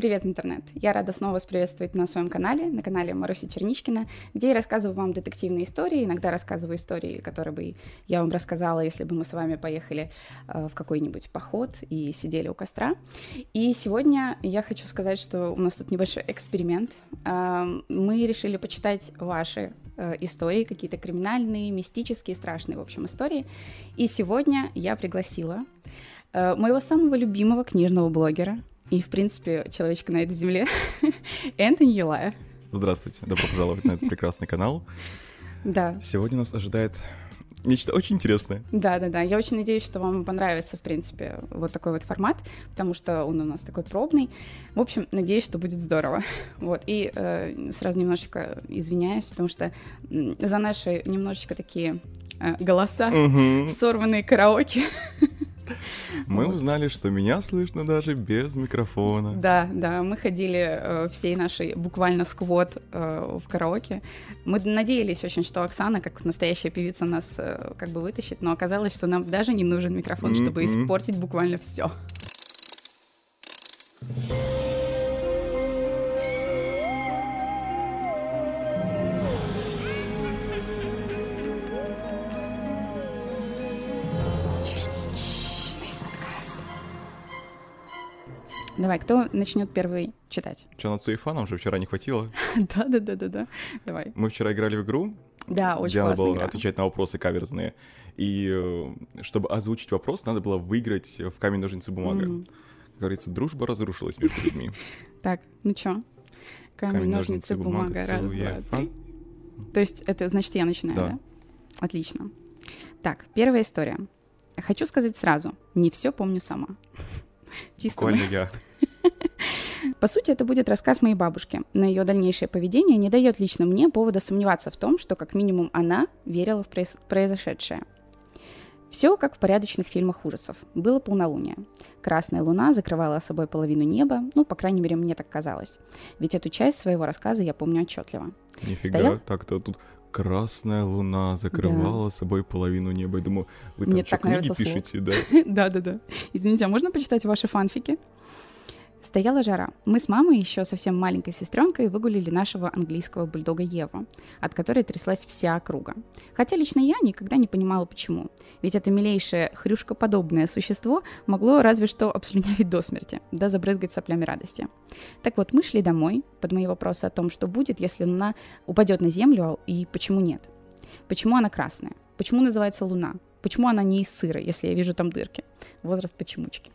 Привет, интернет! Я рада снова вас приветствовать на своем канале, на канале Маруси Черничкина, где я рассказываю вам детективные истории, иногда рассказываю истории, которые бы я вам рассказала, если бы мы с вами поехали э, в какой-нибудь поход и сидели у костра. И сегодня я хочу сказать, что у нас тут небольшой эксперимент. Э, мы решили почитать ваши э, истории, какие-то криминальные, мистические, страшные, в общем, истории. И сегодня я пригласила э, моего самого любимого книжного блогера, и, в принципе, человечка на этой земле, Энтони Юлая. Здравствуйте, добро пожаловать на этот прекрасный канал. Да. Сегодня нас ожидает нечто очень интересное. Да, да, да. Я очень надеюсь, что вам понравится, в принципе, вот такой вот формат, потому что он у нас такой пробный. В общем, надеюсь, что будет здорово. Вот. И э, сразу немножечко извиняюсь, потому что за наши немножечко такие э, голоса, угу. сорванные караоке. Мы узнали, что меня слышно даже без микрофона. Да, да, мы ходили э, всей нашей буквально сквот э, в караоке. Мы надеялись очень, что Оксана, как настоящая певица, нас э, как бы вытащит, но оказалось, что нам даже не нужен микрофон, чтобы испортить буквально все. Давай, кто начнет первый читать? Че, на Цуефа нам же вчера не хватило? Да, да, да, да, да. Давай. Мы вчера играли в игру. Да, очень где надо было игра. отвечать на вопросы каверзные. И э, чтобы озвучить вопрос, надо было выиграть в камень, ножницы, бумага. Mm-hmm. Как говорится, дружба разрушилась между людьми. Так, ну чё? Камень, ножницы, бумага, раз, два, три. То есть это значит я начинаю, да? Отлично. Так, первая история. Хочу сказать сразу, не все помню сама. Чисто Буквально я. По сути, это будет рассказ моей бабушки, но ее дальнейшее поведение не дает лично мне повода сомневаться в том, что как минимум она верила в произошедшее. Все как в порядочных фильмах ужасов. Было полнолуние. Красная луна закрывала собой половину неба, ну, по крайней мере, мне так казалось. Ведь эту часть своего рассказа я помню отчетливо. Нифига, Стоял... так-то тут красная луна закрывала да. собой половину неба. Я думаю, вы там Мне что, книги пишете, да? Да-да-да. Извините, а можно почитать ваши фанфики? Стояла жара. Мы с мамой еще совсем маленькой сестренкой выгулили нашего английского бульдога Еву, от которой тряслась вся округа. Хотя лично я никогда не понимала, почему. Ведь это милейшее хрюшкоподобное существо могло разве что обслюнявить до смерти, да забрызгать соплями радости. Так вот, мы шли домой под мои вопросы о том, что будет, если луна упадет на землю и почему нет. Почему она красная? Почему называется луна? Почему она не из сыра, если я вижу там дырки? Возраст почемучки.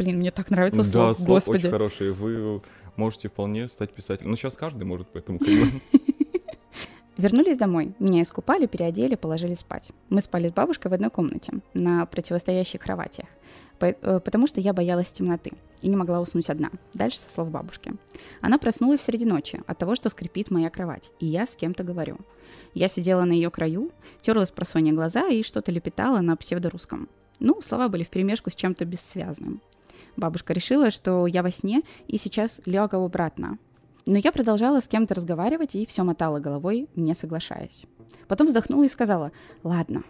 Блин, мне так нравится да, слово, слог господи. очень хороший. Вы можете вполне стать писателем. Ну, сейчас каждый может, поэтому Вернулись домой. Меня искупали, переодели, положили спать. Мы спали с бабушкой в одной комнате, на противостоящих кроватях, э, потому что я боялась темноты и не могла уснуть одна. Дальше со слов бабушки. Она проснулась среди ночи от того, что скрипит моя кровать, и я с кем-то говорю. Я сидела на ее краю, терлась про Соня глаза и что-то лепетала на псевдорусском. Ну, слова были вперемешку с чем-то бессвязным. Бабушка решила, что я во сне и сейчас лягу обратно. Но я продолжала с кем-то разговаривать и все мотала головой, не соглашаясь. Потом вздохнула и сказала «Ладно».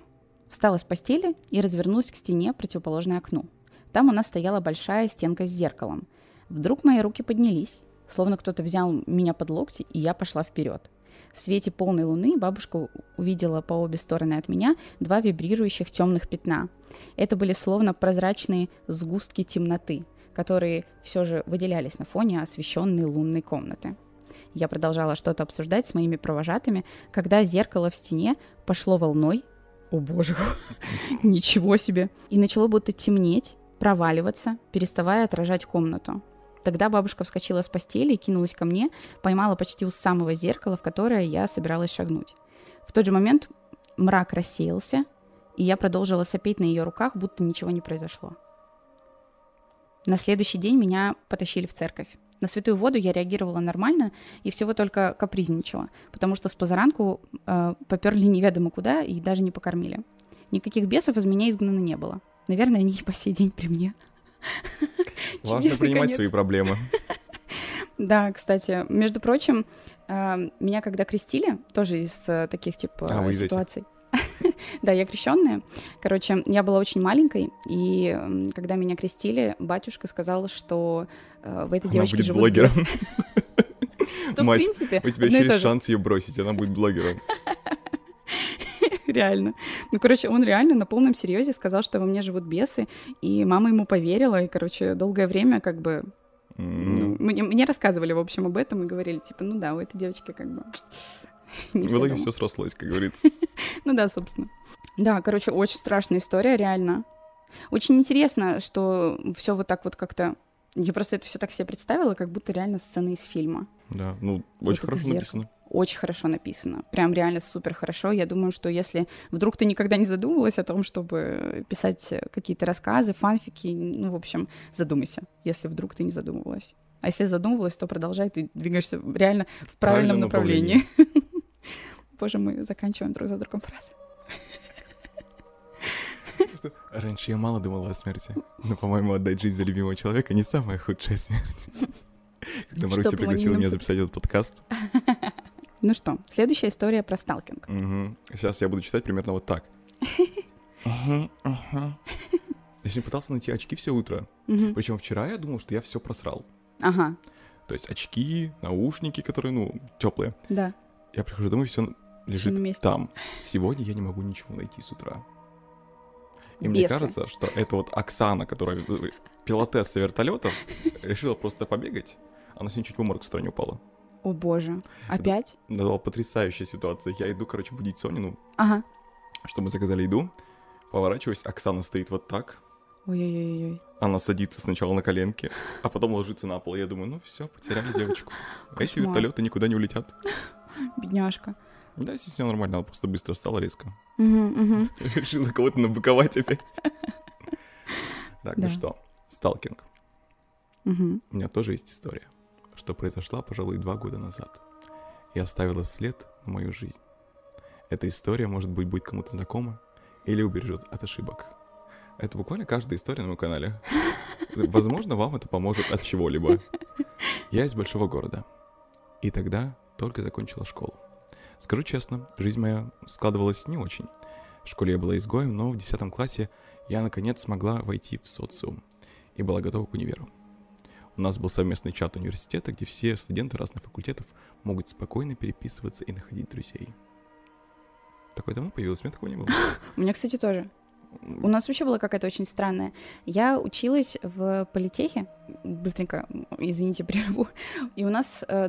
Встала с постели и развернулась к стене, противоположной окну. Там у нас стояла большая стенка с зеркалом. Вдруг мои руки поднялись, словно кто-то взял меня под локти, и я пошла вперед. В свете полной луны бабушка увидела по обе стороны от меня два вибрирующих темных пятна. Это были словно прозрачные сгустки темноты, которые все же выделялись на фоне освещенной лунной комнаты. Я продолжала что-то обсуждать с моими провожатыми, когда зеркало в стене пошло волной. О боже, ничего себе! И начало будто темнеть, проваливаться, переставая отражать комнату. Тогда бабушка вскочила с постели и кинулась ко мне, поймала почти у самого зеркала, в которое я собиралась шагнуть. В тот же момент мрак рассеялся, и я продолжила сопеть на ее руках, будто ничего не произошло. На следующий день меня потащили в церковь. На святую воду я реагировала нормально и всего только капризничала, потому что с позаранку э, поперли неведомо куда и даже не покормили. Никаких бесов из меня изгнано не было. Наверное, они и по сей день при мне. Важно принимать конец. свои проблемы. Да, кстати, между прочим, э, меня когда крестили, тоже из э, таких типа а, ситуаций. да, я крещенная. Короче, я была очень маленькой, и когда меня крестили, батюшка сказал, что э, в этой девочке будет живут блогером. Что, в Мать, принципе, У тебя одно еще есть шанс ее бросить, она будет блогером. Реально. Ну, короче, он реально на полном серьезе сказал, что во мне живут бесы, и мама ему поверила, и, короче, долгое время как бы... ну, мне, мне рассказывали, в общем, об этом и говорили, типа, ну да, у этой девочки как бы... В итоге все срослось, как говорится. Ну да, собственно. Да, короче, очень страшная история, реально. Очень интересно, что все вот так вот как-то... Я просто это все так себе представила, как будто реально сцена из фильма. Да, ну, Вот очень хорошо зеркало. написано. Очень хорошо написано. Прям реально супер хорошо. Я думаю, что если вдруг ты никогда не задумывалась о том, чтобы писать какие-то рассказы, фанфики, ну, в общем, задумайся, если вдруг ты не задумывалась. А если задумывалась, то продолжай, ты двигаешься реально в правильном, правильном направлении. Боже, мы заканчиваем друг за другом фразы. Что Раньше я мало думала о смерти, но, по-моему, отдать жизнь за любимого человека не самая худшая смерть. Когда Маруся пригласила меня записать этот подкаст, Ну что, следующая история про сталкинг. сейчас я буду читать примерно вот так. Я сегодня пытался найти очки все утро. Причем вчера я думал, что я все просрал. Ага, То есть очки, наушники, которые, ну, теплые. да. Я прихожу домой, все лежит там. Сегодня я не могу ничего найти с утра. И мне Бесы. кажется, что это вот Оксана, которая э, пилотесса вертолетов, решила просто побегать. Она сегодня чуть в обморок с утра не упала. О боже. Опять? Это была потрясающая ситуация. Я иду, короче, будить Сонину, Ага. что мы заказали еду. Поворачиваюсь, Оксана стоит вот так. Ой-ой-ой. Она садится сначала на коленки, а потом ложится на пол. Я думаю, ну все, потеряли девочку. А Эти вертолеты никуда не улетят. Бедняжка. Да, здесь все нормально, она просто быстро встала резко. Решила кого-то набыковать опять. Так, ну что, сталкинг. У меня тоже есть история, что произошла, пожалуй, два года назад и оставила след в мою жизнь. Эта история, может быть, будет кому-то знакома или убережет от ошибок. Это буквально каждая история на моем канале. Возможно, вам это поможет от чего-либо. Я из большого города. И тогда только закончила школу. Скажу честно, жизнь моя складывалась не очень. В школе я была изгоем, но в 10 классе я наконец смогла войти в социум и была готова к универу. У нас был совместный чат университета, где все студенты разных факультетов могут спокойно переписываться и находить друзей. Такое давно появилось, у меня такого не было. У меня, кстати, тоже. У нас вообще была какая-то очень странная. Я училась в политехе, быстренько, извините, прерву. И у нас, э,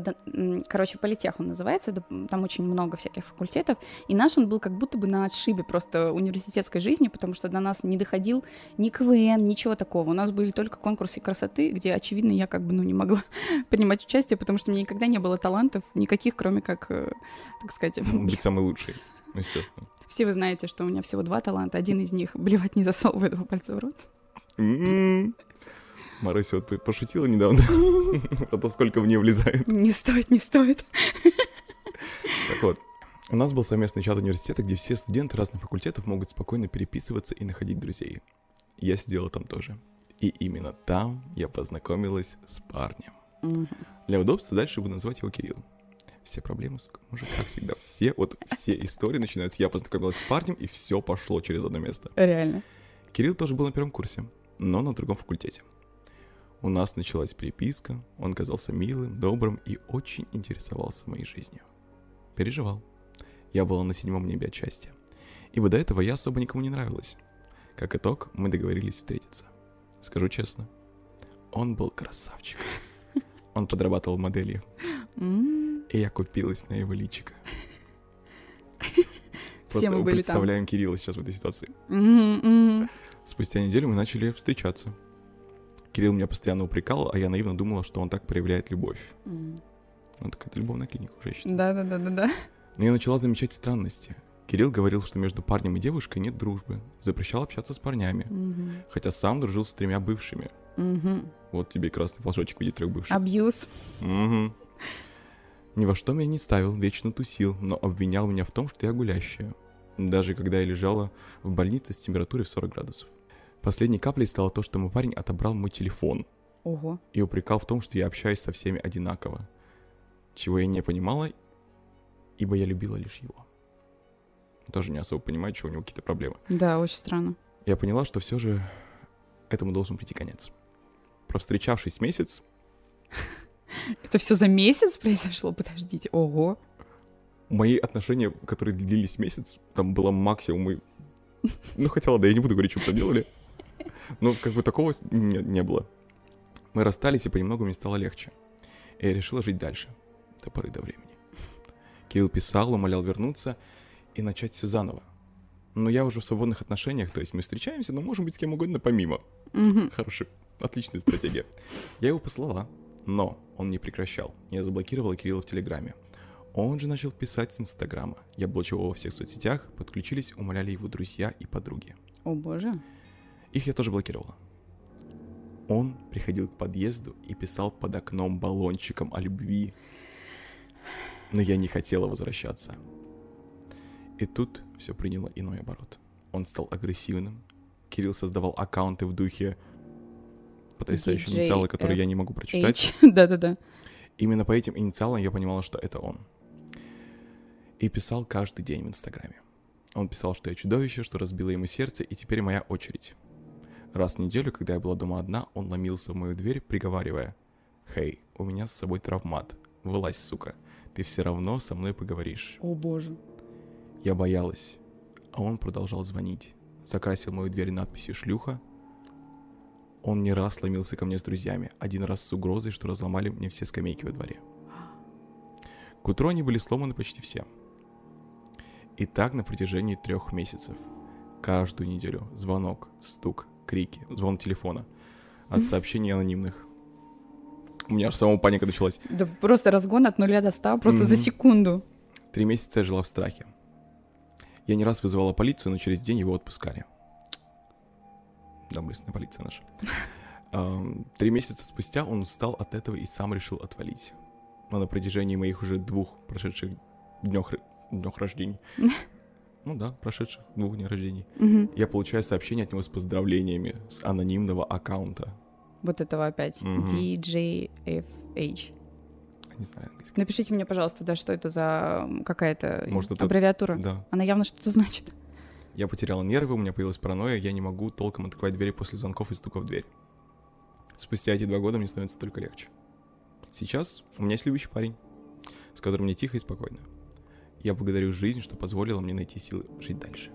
короче, политех он называется, там очень много всяких факультетов. И наш он был как будто бы на отшибе просто университетской жизни, потому что до нас не доходил ни КВН, ничего такого. У нас были только конкурсы красоты, где, очевидно, я как бы, ну, не могла принимать участие, потому что мне никогда не было талантов никаких, кроме как, э, так сказать, Быть самый лучший, естественно. все вы знаете, что у меня всего два таланта. Один из них — блевать не засовывая два пальца в рот. М-м. Маруся вот пошутила недавно про то, сколько в нее влезает. Не стоит, не стоит. Так вот, у нас был совместный чат университета, где все студенты разных факультетов могут спокойно переписываться и находить друзей. Я сидела там тоже. И именно там я познакомилась с парнем. Для удобства дальше буду называть его Кирилл. Все проблемы, сука, мужик, как всегда, все, вот все истории начинаются. Я познакомилась с парнем, и все пошло через одно место. Реально. Кирилл тоже был на первом курсе, но на другом факультете. У нас началась переписка, он казался милым, добрым и очень интересовался моей жизнью. Переживал. Я была на седьмом небе от счастья. Ибо до этого я особо никому не нравилась. Как итог, мы договорились встретиться. Скажу честно, он был красавчиком. Он подрабатывал моделью, М, и я купилась на его личико. Все мы были представляем Кирилла сейчас в этой ситуации. Спустя неделю мы начали встречаться. Кирилл меня постоянно упрекал, а я наивно думала, что он так проявляет любовь. Ну, так это любовная клиника уже. Да-да-да-да-да. Но я начала замечать странности. Кирилл говорил, что между парнем и девушкой нет дружбы, запрещал общаться с парнями, Мгм. хотя сам дружил с тремя бывшими. Мгм. Вот тебе и красный флажочек в виде трех бывших. Абьюз. Мгм. Ни во что меня не ставил, вечно тусил, но обвинял меня в том, что я гулящая. Даже когда я лежала в больнице с температурой в 40 градусов. Последней каплей стало то, что мой парень отобрал мой телефон Ого. и упрекал в том, что я общаюсь со всеми одинаково. Чего я не понимала, ибо я любила лишь его. Тоже не особо понимаю, что у него какие-то проблемы. Да, очень странно. Я поняла, что все же этому должен прийти конец. Провстречавшись месяц, Это все за месяц произошло? Подождите, ого. Мои отношения, которые длились месяц, там было максимум... и- Ну, хотя ладно, я не буду говорить, что мы там делали. Но как бы такого не, не было. Мы расстались, и понемногу мне стало легче. И я решила жить дальше. До поры до времени. Кирилл писал, умолял вернуться и начать все заново. Но я уже в свободных отношениях, то есть мы встречаемся, но можем быть с кем угодно помимо. Мгм. Хорошая, отличная стратегия. Я его послала, но он не прекращал. Я заблокировала Кирилла в Телеграме. Он же начал писать с Инстаграма. Я блочил его во всех соцсетях, подключились, умоляли его друзья и подруги. О боже. Их я тоже блокировала. Он приходил к подъезду и писал под окном баллончиком о любви. Но я не хотела возвращаться. И тут все приняло иной оборот. Он стал агрессивным. Кирилл создавал аккаунты в духе потрясающие DJ инициалы, которые я не могу прочитать. Да-да-да. Именно по этим инициалам я понимала, что это он. И писал каждый день в Инстаграме. Он писал, что я чудовище, что разбило ему сердце, и теперь моя очередь. Раз в неделю, когда я была дома одна, он ломился в мою дверь, приговаривая, «Хей, у меня с собой травмат. Вылазь, сука. Ты все равно со мной поговоришь». О боже. Я боялась. А он продолжал звонить. Закрасил мою дверь надписью «Шлюха». Он не раз ломился ко мне с друзьями. Один раз с угрозой, что разломали мне все скамейки во дворе. К утру они были сломаны почти все. И так на протяжении трех месяцев. Каждую неделю звонок, стук, крики, звон телефона. От сообщений анонимных. У меня аж самого паника началась. Да просто разгон от нуля до ста просто за Мгм. секунду. Три месяца я жила в страхе. Я не раз вызывала полицию, но через день его отпускали. Доблестная полиция наша. Три месяца спустя он устал от этого и сам решил отвалить. Но на протяжении моих уже двух прошедших днях, днях рождений, ну да, прошедших двух дней рождений, Мгм. я получаю сообщение от него с поздравлениями с анонимного аккаунта. Вот этого опять. Мгм. DJFH. Не знаю английский. Напишите мне, пожалуйста, да, что это за какая-то Может, это- аббревиатура. Да. Она явно что-то значит. Я потерял нервы, у меня появилась паранойя, я не могу толком открывать двери после звонков и стука в дверь. Спустя эти два года мне становится только легче. Сейчас у меня есть любящий парень, с которым мне тихо и спокойно. Я благодарю жизнь, что позволила мне найти силы жить дальше.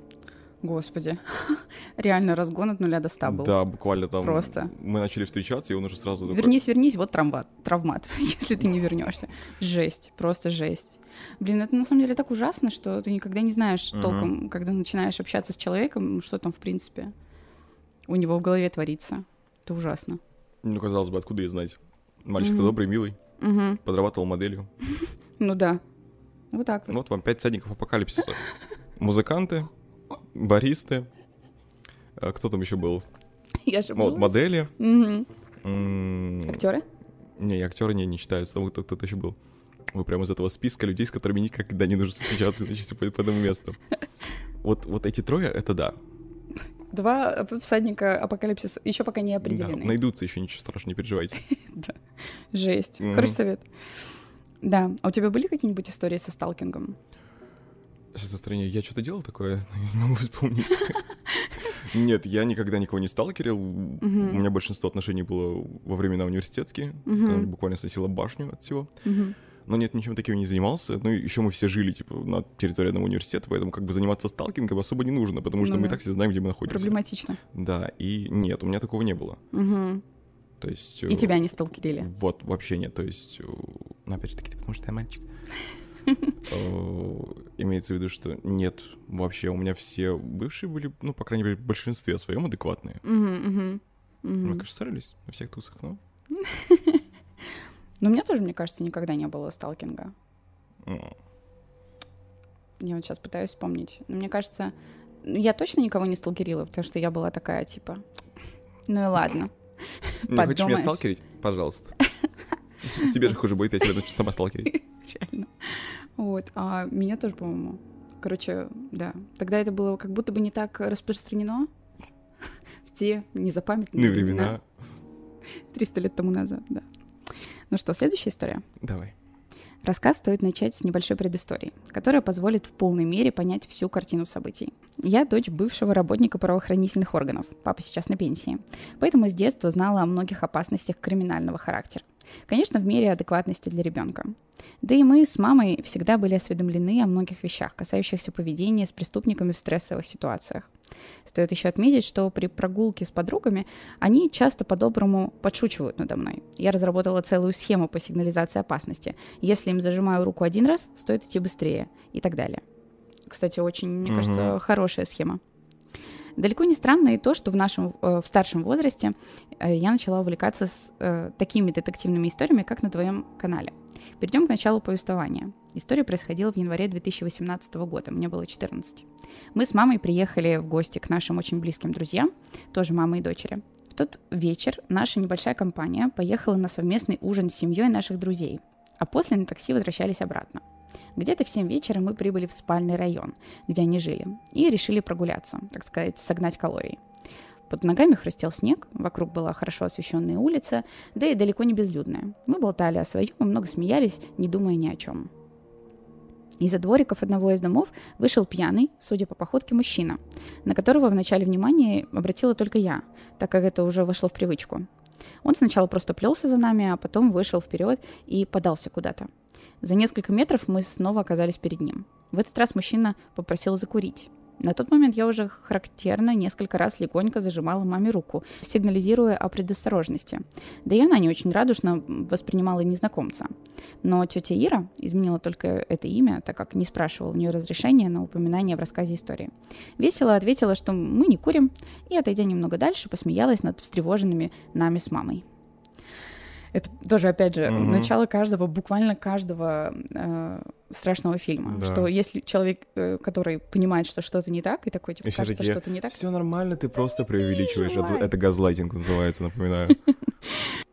Господи. Реально разгон от нуля до ста был. Да, буквально там Просто. мы начали встречаться, и он уже сразу такой, Вернись, вернись, вот травмат, травмат, если ты не вернешься. Жесть, просто жесть. Блин, это на самом деле так ужасно, что ты никогда не знаешь Мгм. толком, когда начинаешь общаться с человеком, что там, в принципе, у него в голове творится. Это ужасно. ну, казалось бы, откуда ей знать? Мальчик-то Мгм. добрый, милый, Мгм. подрабатывал моделью. Ну да. Вот так вот. Вот вам пять садников апокалипсиса. Музыканты, баристы, а кто там еще был? Я же Вот, модели. Актеры? Не, актеры не, не считаются, там кто- кто-то еще был. Вы прямо из этого списка людей, с которыми никогда не нужно встречаться, иначе по, по этому месту. Вот, вот эти трое, это да. Два всадника апокалипсиса еще пока не да. определены. Найдутся еще, ничего страшного, не переживайте. Жесть. Мгм. Хороший совет. Да. А у тебя были какие-нибудь истории со сталкингом? Сейчас на стороне, я что-то делал такое, не могу вспомнить. Нет, я никогда никого не сталкерил. У меня большинство отношений было во времена университетские, когда буквально сносило башню от всего. Но нет, ничем таким не занимался. Ну, еще мы все жили, типа, на территории одного университета, поэтому как бы заниматься сталкингом особо не нужно, потому что Ну мы и так все знаем, где мы находимся. Проблематично. Да, и нет, у меня такого не было. То есть... И э, тебя не сталкерили. Вот, вообще нет. То есть, э, ну, опять же таки, потому что я мальчик. Э, Имеется в виду, что нет, вообще, у меня все бывшие были, ну, по крайней мере, в большинстве своем адекватные. Мы, конечно, ссорились на всех тусах, но... Но у меня тоже, мне кажется, никогда не было сталкинга. Я вот сейчас пытаюсь вспомнить. Но мне кажется, ну, я точно никого не сталкерила, потому что я была такая, типа, ну и ладно. Не хочешь меня сталкерить? Пожалуйста. Тебе же хуже будет, я тебя начну сама сталкерить. Реально. Вот. А меня тоже, по-моему. Короче, да. Тогда это было как будто бы не так распространено в те незапамятные времена. 300 лет тому назад, да. Ну что, следующая история. Давай. Рассказ стоит начать с небольшой предыстории, которая позволит в полной мере понять всю картину событий. Я дочь бывшего работника правоохранительных органов. Папа сейчас на пенсии. Поэтому с детства знала о многих опасностях криминального характера. Конечно, в мере адекватности для ребенка. Да и мы с мамой всегда были осведомлены о многих вещах, касающихся поведения с преступниками в стрессовых ситуациях. Стоит еще отметить, что при прогулке с подругами они часто по-доброму подшучивают надо мной. Я разработала целую схему по сигнализации опасности. Если им зажимаю руку один раз, стоит идти быстрее и так далее. Кстати, очень, мне угу. кажется, хорошая схема. Далеко не странно и то, что в нашем э, в старшем возрасте я начала увлекаться с э, такими детективными историями, как на твоем канале. Перейдем к началу повествования. История происходила в январе 2018 года, мне было 14. Мы с мамой приехали в гости к нашим очень близким друзьям, тоже мама и дочери. В тот вечер наша небольшая компания поехала на совместный ужин с семьей наших друзей, а после на такси возвращались обратно. Где-то в 7 вечера мы прибыли в спальный район, где они жили, и решили прогуляться, так сказать, согнать калории. Под ногами хрустел снег, вокруг была хорошо освещенная улица, да и далеко не безлюдная. Мы болтали о своем и много смеялись, не думая ни о чем. Из-за двориков одного из домов вышел пьяный, судя по походке, мужчина, на которого в начале внимания обратила только я, так как это уже вошло в привычку. Он сначала просто плелся за нами, а потом вышел вперед и подался куда-то. За несколько метров мы снова оказались перед ним. В этот раз мужчина попросил закурить. На тот момент я уже характерно несколько раз легонько зажимала маме руку, сигнализируя о предосторожности. Да и она не очень радушно воспринимала незнакомца. Но тетя Ира изменила только это имя, так как не спрашивала у нее разрешения на упоминание в рассказе истории. Весело ответила, что мы не курим, и, отойдя немного дальше, посмеялась над встревоженными нами с мамой. Это тоже, опять же, угу. начало каждого, буквально каждого э, страшного фильма. Да. Что если человек, э, который понимает, что что-то не так, и такой, типа, Еще кажется, что-то не так. Все нормально, ты просто преувеличиваешь. Это, это газлайтинг называется, напоминаю.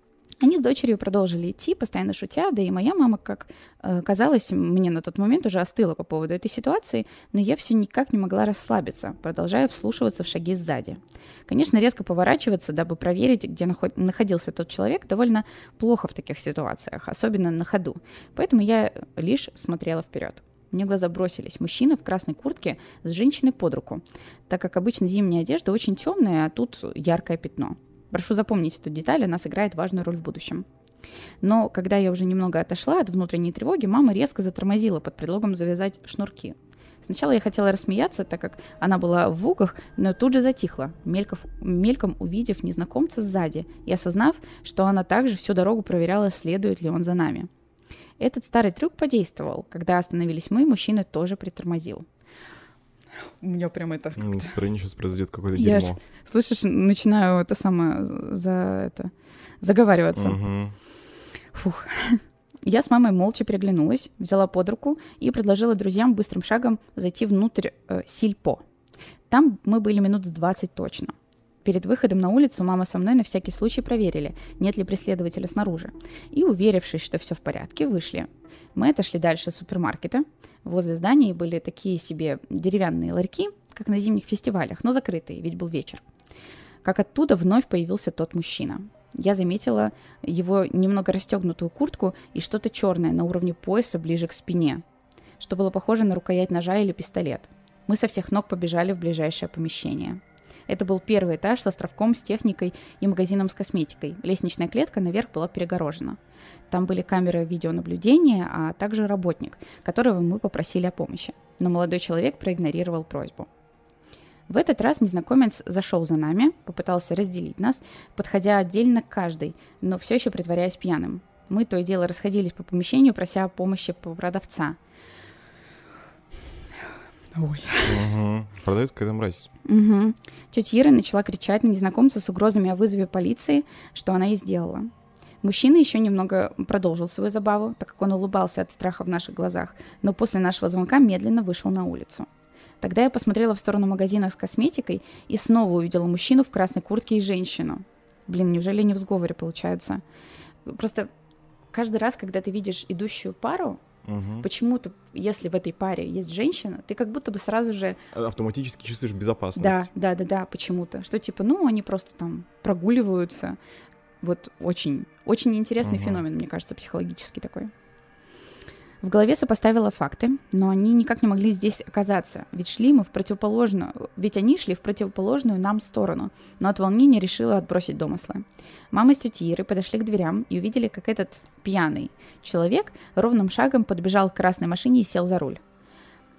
Они с дочерью продолжили идти, постоянно шутя, да и моя мама, как э, казалось, мне на тот момент уже остыла по поводу этой ситуации, но я все никак не могла расслабиться, продолжая вслушиваться в шаги сзади. Конечно, резко поворачиваться, дабы проверить, где наход- находился тот человек, довольно плохо в таких ситуациях, особенно на ходу, поэтому я лишь смотрела вперед. Мне глаза бросились. Мужчина в красной куртке с женщиной под руку, так как обычно зимняя одежда очень темная, а тут яркое пятно. Прошу запомнить эту деталь, она сыграет важную роль в будущем. Но когда я уже немного отошла от внутренней тревоги, мама резко затормозила под предлогом завязать шнурки. Сначала я хотела рассмеяться, так как она была в вугах, но тут же затихла, мельков, мельком увидев незнакомца сзади и осознав, что она также всю дорогу проверяла, следует ли он за нами. Этот старый трюк подействовал. Когда остановились мы, мужчина тоже притормозил. У меня прям это... На стороне сейчас произойдет какое-то дерьмо. Я ж, слышишь, начинаю это самое за это заговариваться. Угу. Фух. Я с мамой молча переглянулась, взяла под руку и предложила друзьям быстрым шагом зайти внутрь э, Сильпо. Там мы были минут с 20 точно. Перед выходом на улицу мама со мной на всякий случай проверили, нет ли преследователя снаружи. И, уверившись, что все в порядке, вышли. Мы отошли дальше супермаркета. Возле здания были такие себе деревянные ларьки, как на зимних фестивалях, но закрытые, ведь был вечер. Как оттуда вновь появился тот мужчина. Я заметила его немного расстегнутую куртку и что-то черное на уровне пояса ближе к спине, что было похоже на рукоять ножа или пистолет. Мы со всех ног побежали в ближайшее помещение. Это был первый этаж с островком с техникой и магазином с косметикой. Лестничная клетка наверх была перегорожена. Там были камеры видеонаблюдения, а также работник, которого мы попросили о помощи. Но молодой человек проигнорировал просьбу. В этот раз незнакомец зашел за нами, попытался разделить нас, подходя отдельно к каждой, но все еще притворяясь пьяным. Мы то и дело расходились по помещению, прося помощи по продавца. Ой. Угу. Продает какая-то мразь. Угу. Тетя Ира начала кричать на незнакомца с угрозами о вызове полиции, что она и сделала. Мужчина еще немного продолжил свою забаву, так как он улыбался от страха в наших глазах, но после нашего звонка медленно вышел на улицу. Тогда я посмотрела в сторону магазина с косметикой и снова увидела мужчину в красной куртке и женщину. Блин, неужели не в сговоре получается? Просто каждый раз, когда ты видишь идущую пару, Угу. Почему-то, если в этой паре есть женщина, ты как будто бы сразу же... Автоматически чувствуешь безопасность. Да, да, да, да, почему-то. Что типа, ну, они просто там прогуливаются. Вот очень, очень интересный угу. феномен, мне кажется, психологический такой. В голове сопоставила факты, но они никак не могли здесь оказаться, ведь шли мы в противоположную, ведь они шли в противоположную нам сторону, но от волнения решила отбросить домыслы. Мама с тетей подошли к дверям и увидели, как этот пьяный человек ровным шагом подбежал к красной машине и сел за руль.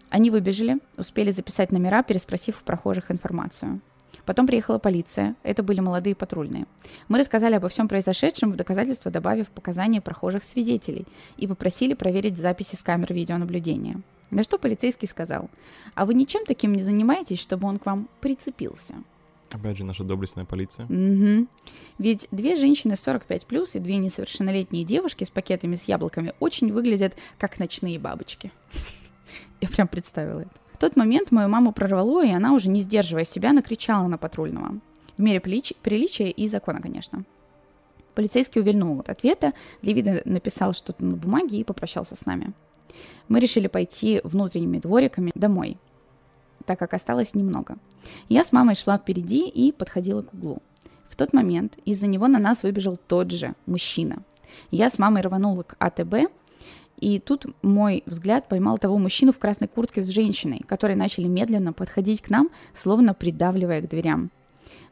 Они выбежали, успели записать номера, переспросив у прохожих информацию. Потом приехала полиция. Это были молодые патрульные. Мы рассказали обо всем произошедшем, в доказательство добавив показания прохожих свидетелей и попросили проверить записи с камер видеонаблюдения. На что полицейский сказал, а вы ничем таким не занимаетесь, чтобы он к вам прицепился? Опять же, наша доблестная полиция. Угу. Ведь две женщины 45 плюс и две несовершеннолетние девушки с пакетами с яблоками очень выглядят как ночные бабочки. Я прям представила это. В тот момент мою маму прорвало, и она, уже не сдерживая себя, накричала на патрульного. В мере прилич- приличия и закона, конечно. Полицейский увильнул от ответа, для вида написал что-то на бумаге и попрощался с нами. Мы решили пойти внутренними двориками домой, так как осталось немного. Я с мамой шла впереди и подходила к углу. В тот момент из-за него на нас выбежал тот же мужчина. Я с мамой рванула к АТБ, и тут мой взгляд поймал того мужчину в красной куртке с женщиной, которые начали медленно подходить к нам, словно придавливая к дверям.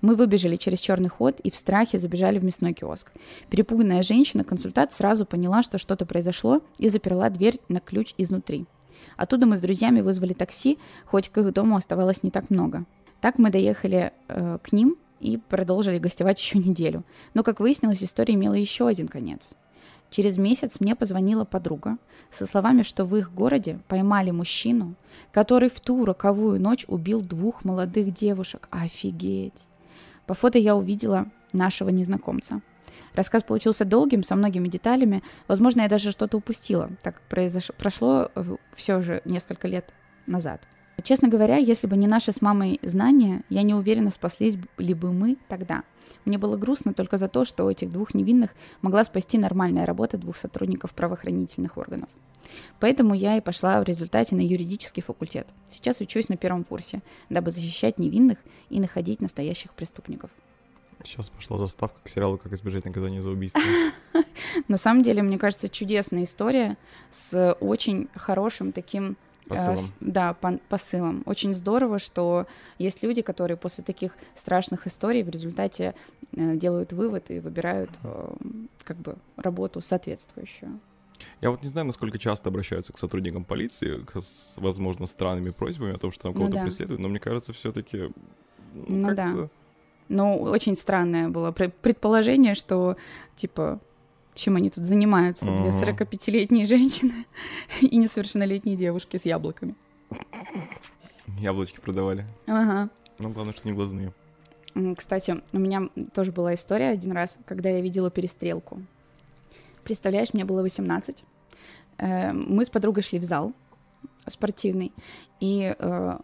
Мы выбежали через черный ход и в страхе забежали в мясной киоск. Перепуганная женщина-консультант сразу поняла, что что-то произошло, и заперла дверь на ключ изнутри. Оттуда мы с друзьями вызвали такси, хоть к их дому оставалось не так много. Так мы доехали э, к ним и продолжили гостевать еще неделю. Но, как выяснилось, история имела еще один конец – Через месяц мне позвонила подруга со словами, что в их городе поймали мужчину, который в ту роковую ночь убил двух молодых девушек. Офигеть! По фото я увидела нашего незнакомца. Рассказ получился долгим, со многими деталями. Возможно, я даже что-то упустила, так как произош... прошло все же несколько лет назад. Честно говоря, если бы не наши с мамой знания, я не уверена, спаслись ли бы мы тогда. Мне было грустно только за то, что у этих двух невинных могла спасти нормальная работа двух сотрудников правоохранительных органов. Поэтому я и пошла в результате на юридический факультет. Сейчас учусь на первом курсе, дабы защищать невинных и находить настоящих преступников. Сейчас пошла заставка к сериалу «Как избежать наказания за убийство». На самом деле, мне кажется, чудесная история с очень хорошим таким Посылом. Э, да, по посылом. Очень здорово, что есть люди, которые после таких страшных историй в результате э, делают вывод и выбирают э, как бы работу соответствующую. Я вот не знаю, насколько часто обращаются к сотрудникам полиции с, возможно, странными просьбами о том, что там кого-то ну, да. преследуют, но мне кажется, все-таки. Ну, ну да. Ну, очень странное было предположение, что, типа, чем они тут занимаются. Две 45-летние женщины и несовершеннолетние девушки с яблоками. Яблочки продавали. Ага. Ну, главное, что не глазные. Кстати, у меня тоже была история один раз, когда я видела перестрелку. Представляешь, мне было 18. Э, мы с подругой шли в зал спортивный, и э,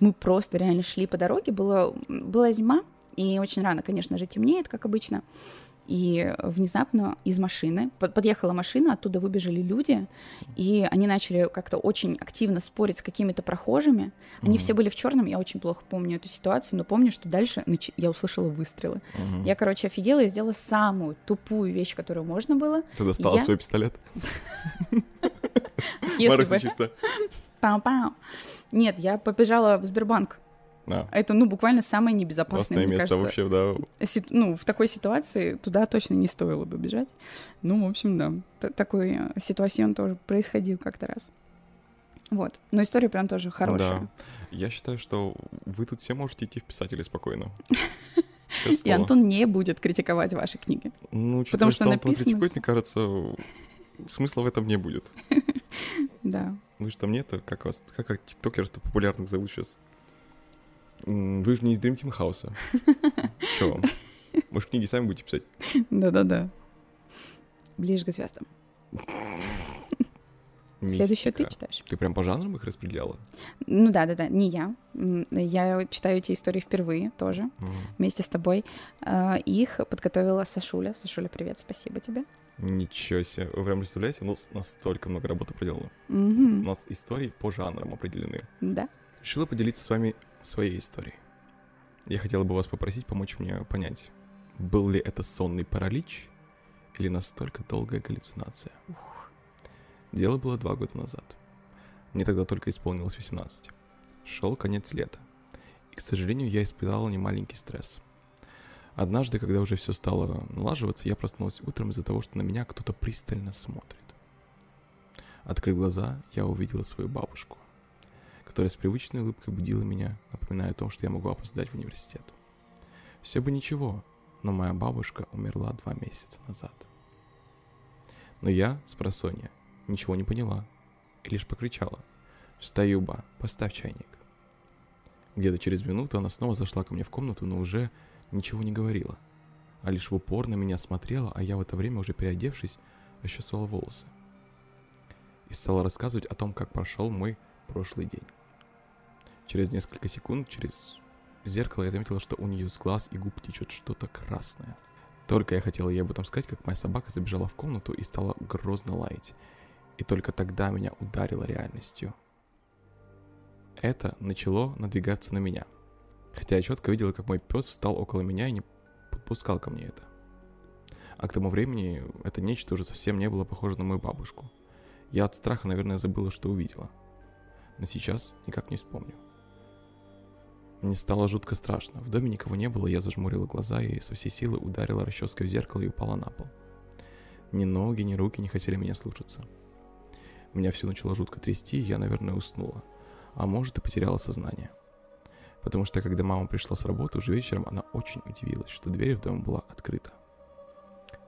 мы просто реально шли по дороге. Было, была зима, и очень рано, конечно же, темнеет, как обычно. И внезапно из машины, подъехала машина, оттуда выбежали люди, и они начали как-то очень активно спорить с какими-то прохожими. Они mm-hmm. все были в черном, я очень плохо помню эту ситуацию, но помню, что дальше я услышала выстрелы. Mm-hmm. Я, короче, офигела и сделала самую тупую вещь, которую можно было. Ты достала я... свой пистолет? Маруся чисто. Нет, я побежала в Сбербанк а. Это, ну, буквально самое небезопасное, мне место кажется. вообще, да. Си- ну, в такой ситуации туда точно не стоило бы бежать. Ну, в общем, да. Т- такой э, ситуацион тоже происходил как-то раз. Вот. Но история прям тоже хорошая. Да. Я считаю, что вы тут все можете идти в писатели спокойно. И Антон не будет критиковать ваши книги. Ну, потому что, что Антон критикует, мне кажется, смысла в этом не будет. Да. Вы же там нет, как вас, как, как тиктокеров популярных зовут сейчас? Вы же не из Dream Team House. Что вам? Может, книги сами будете писать? Да-да-да. Ближе к звездам. Следующую ты читаешь. Ты прям по жанрам их распределяла? Ну да, да, да, не я. Я читаю эти истории впервые тоже, uh-huh. вместе с тобой. А, их подготовила Сашуля. Сашуля, привет, спасибо тебе. Ничего себе. Вы прям представляете, у нас настолько много работы проделано. Uh-huh. У нас истории по жанрам определены. Да. Решила поделиться с вами своей историей. Я хотела бы вас попросить помочь мне понять, был ли это сонный паралич или настолько долгая галлюцинация. Ух. Дело было два года назад. Мне тогда только исполнилось 18. Шел конец лета. И, к сожалению, я испытал немаленький стресс. Однажды, когда уже все стало налаживаться, я проснулась утром из-за того, что на меня кто-то пристально смотрит. Открыв глаза, я увидела свою бабушку, которая с привычной улыбкой будила меня, напоминая о том, что я могу опоздать в университет. Все бы ничего, но моя бабушка умерла два месяца назад. Но я, с просонья, ничего не поняла и лишь покричала. «Встаю, ба, поставь чайник». Где-то через минуту она снова зашла ко мне в комнату, но уже ничего не говорила, а лишь в упор на меня смотрела, а я в это время, уже переодевшись, расчесывала волосы. И стала рассказывать о том, как прошел мой прошлый день. Через несколько секунд, через зеркало, я заметила, что у нее с глаз и губ течет что-то красное. Только я хотела ей об этом сказать, как моя собака забежала в комнату и стала грозно лаять. И только тогда меня ударило реальностью. Это начало надвигаться на меня – Хотя я четко видела, как мой пес встал около меня и не подпускал ко мне это. А к тому времени это нечто уже совсем не было похоже на мою бабушку. Я от страха, наверное, забыла, что увидела. Но сейчас никак не вспомню. Мне стало жутко страшно. В доме никого не было, я зажмурила глаза и со всей силы ударила расческой в зеркало и упала на пол. Ни ноги, ни руки не хотели меня слушаться. Меня все начало жутко трясти, и я, наверное, уснула. А может, и потеряла сознание. Потому что когда мама пришла с работы, уже вечером она очень удивилась, что дверь в дом была открыта.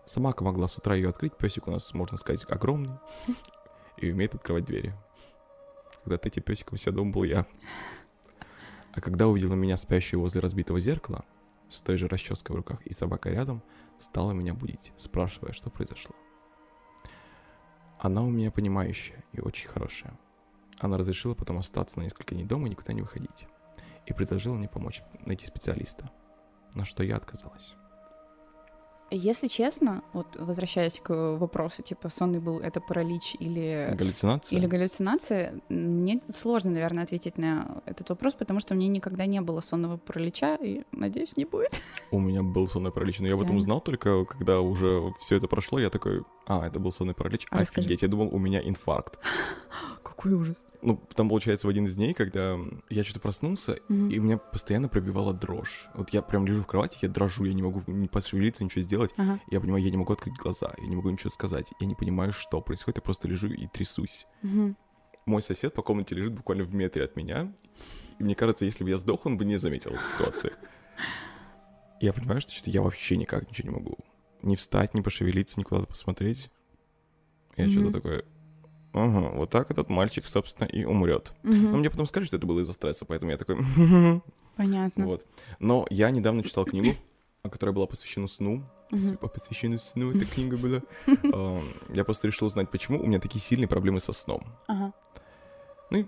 Собака могла с утра ее открыть, песик у нас, можно сказать, огромный и умеет открывать двери. Когда-то этим песиком вся дом был я. А когда увидела меня спящую возле разбитого зеркала, с той же расческой в руках и собака рядом, стала меня будить, спрашивая, что произошло. Она у меня понимающая и очень хорошая. Она разрешила потом остаться на несколько дней дома и никуда не выходить и предложила мне помочь найти специалиста, на что я отказалась. Если честно, вот возвращаясь к вопросу, типа сонный был это паралич или галлюцинация, или галлюцинация, мне сложно, наверное, ответить на этот вопрос, потому что мне никогда не было сонного паралича и, надеюсь, не будет. У меня был сонный паралич, но я об этом узнал только, когда уже все это прошло, я такой, а, это был сонный паралич, а, офигеть, я думал, у меня инфаркт. Какой ужас ну, там, получается, в один из дней, когда я что-то проснулся, mm-hmm. и у меня постоянно пробивала дрожь. Вот я прям лежу в кровати, я дрожу, я не могу не пошевелиться, ничего сделать. Uh-huh. Я понимаю, я не могу открыть глаза, я не могу ничего сказать. Я не понимаю, что происходит, я просто лежу и трясусь. Mm-hmm. Мой сосед по комнате лежит буквально в метре от меня. И мне кажется, если бы я сдох, он бы не заметил эту ситуацию. Я понимаю, что, что я вообще никак ничего не могу. Не встать, не пошевелиться, никуда посмотреть. Я mm-hmm. что-то такое Ага, вот так этот мальчик, собственно, и умрет. Угу. Но мне потом сказали, что это было из-за стресса, поэтому я такой... Понятно. Вот. Но я недавно читал книгу, которая была посвящена сну. Угу. Посвящена сну эта книга была. Я просто решил узнать, почему у меня такие сильные проблемы со сном. Ага. Ну и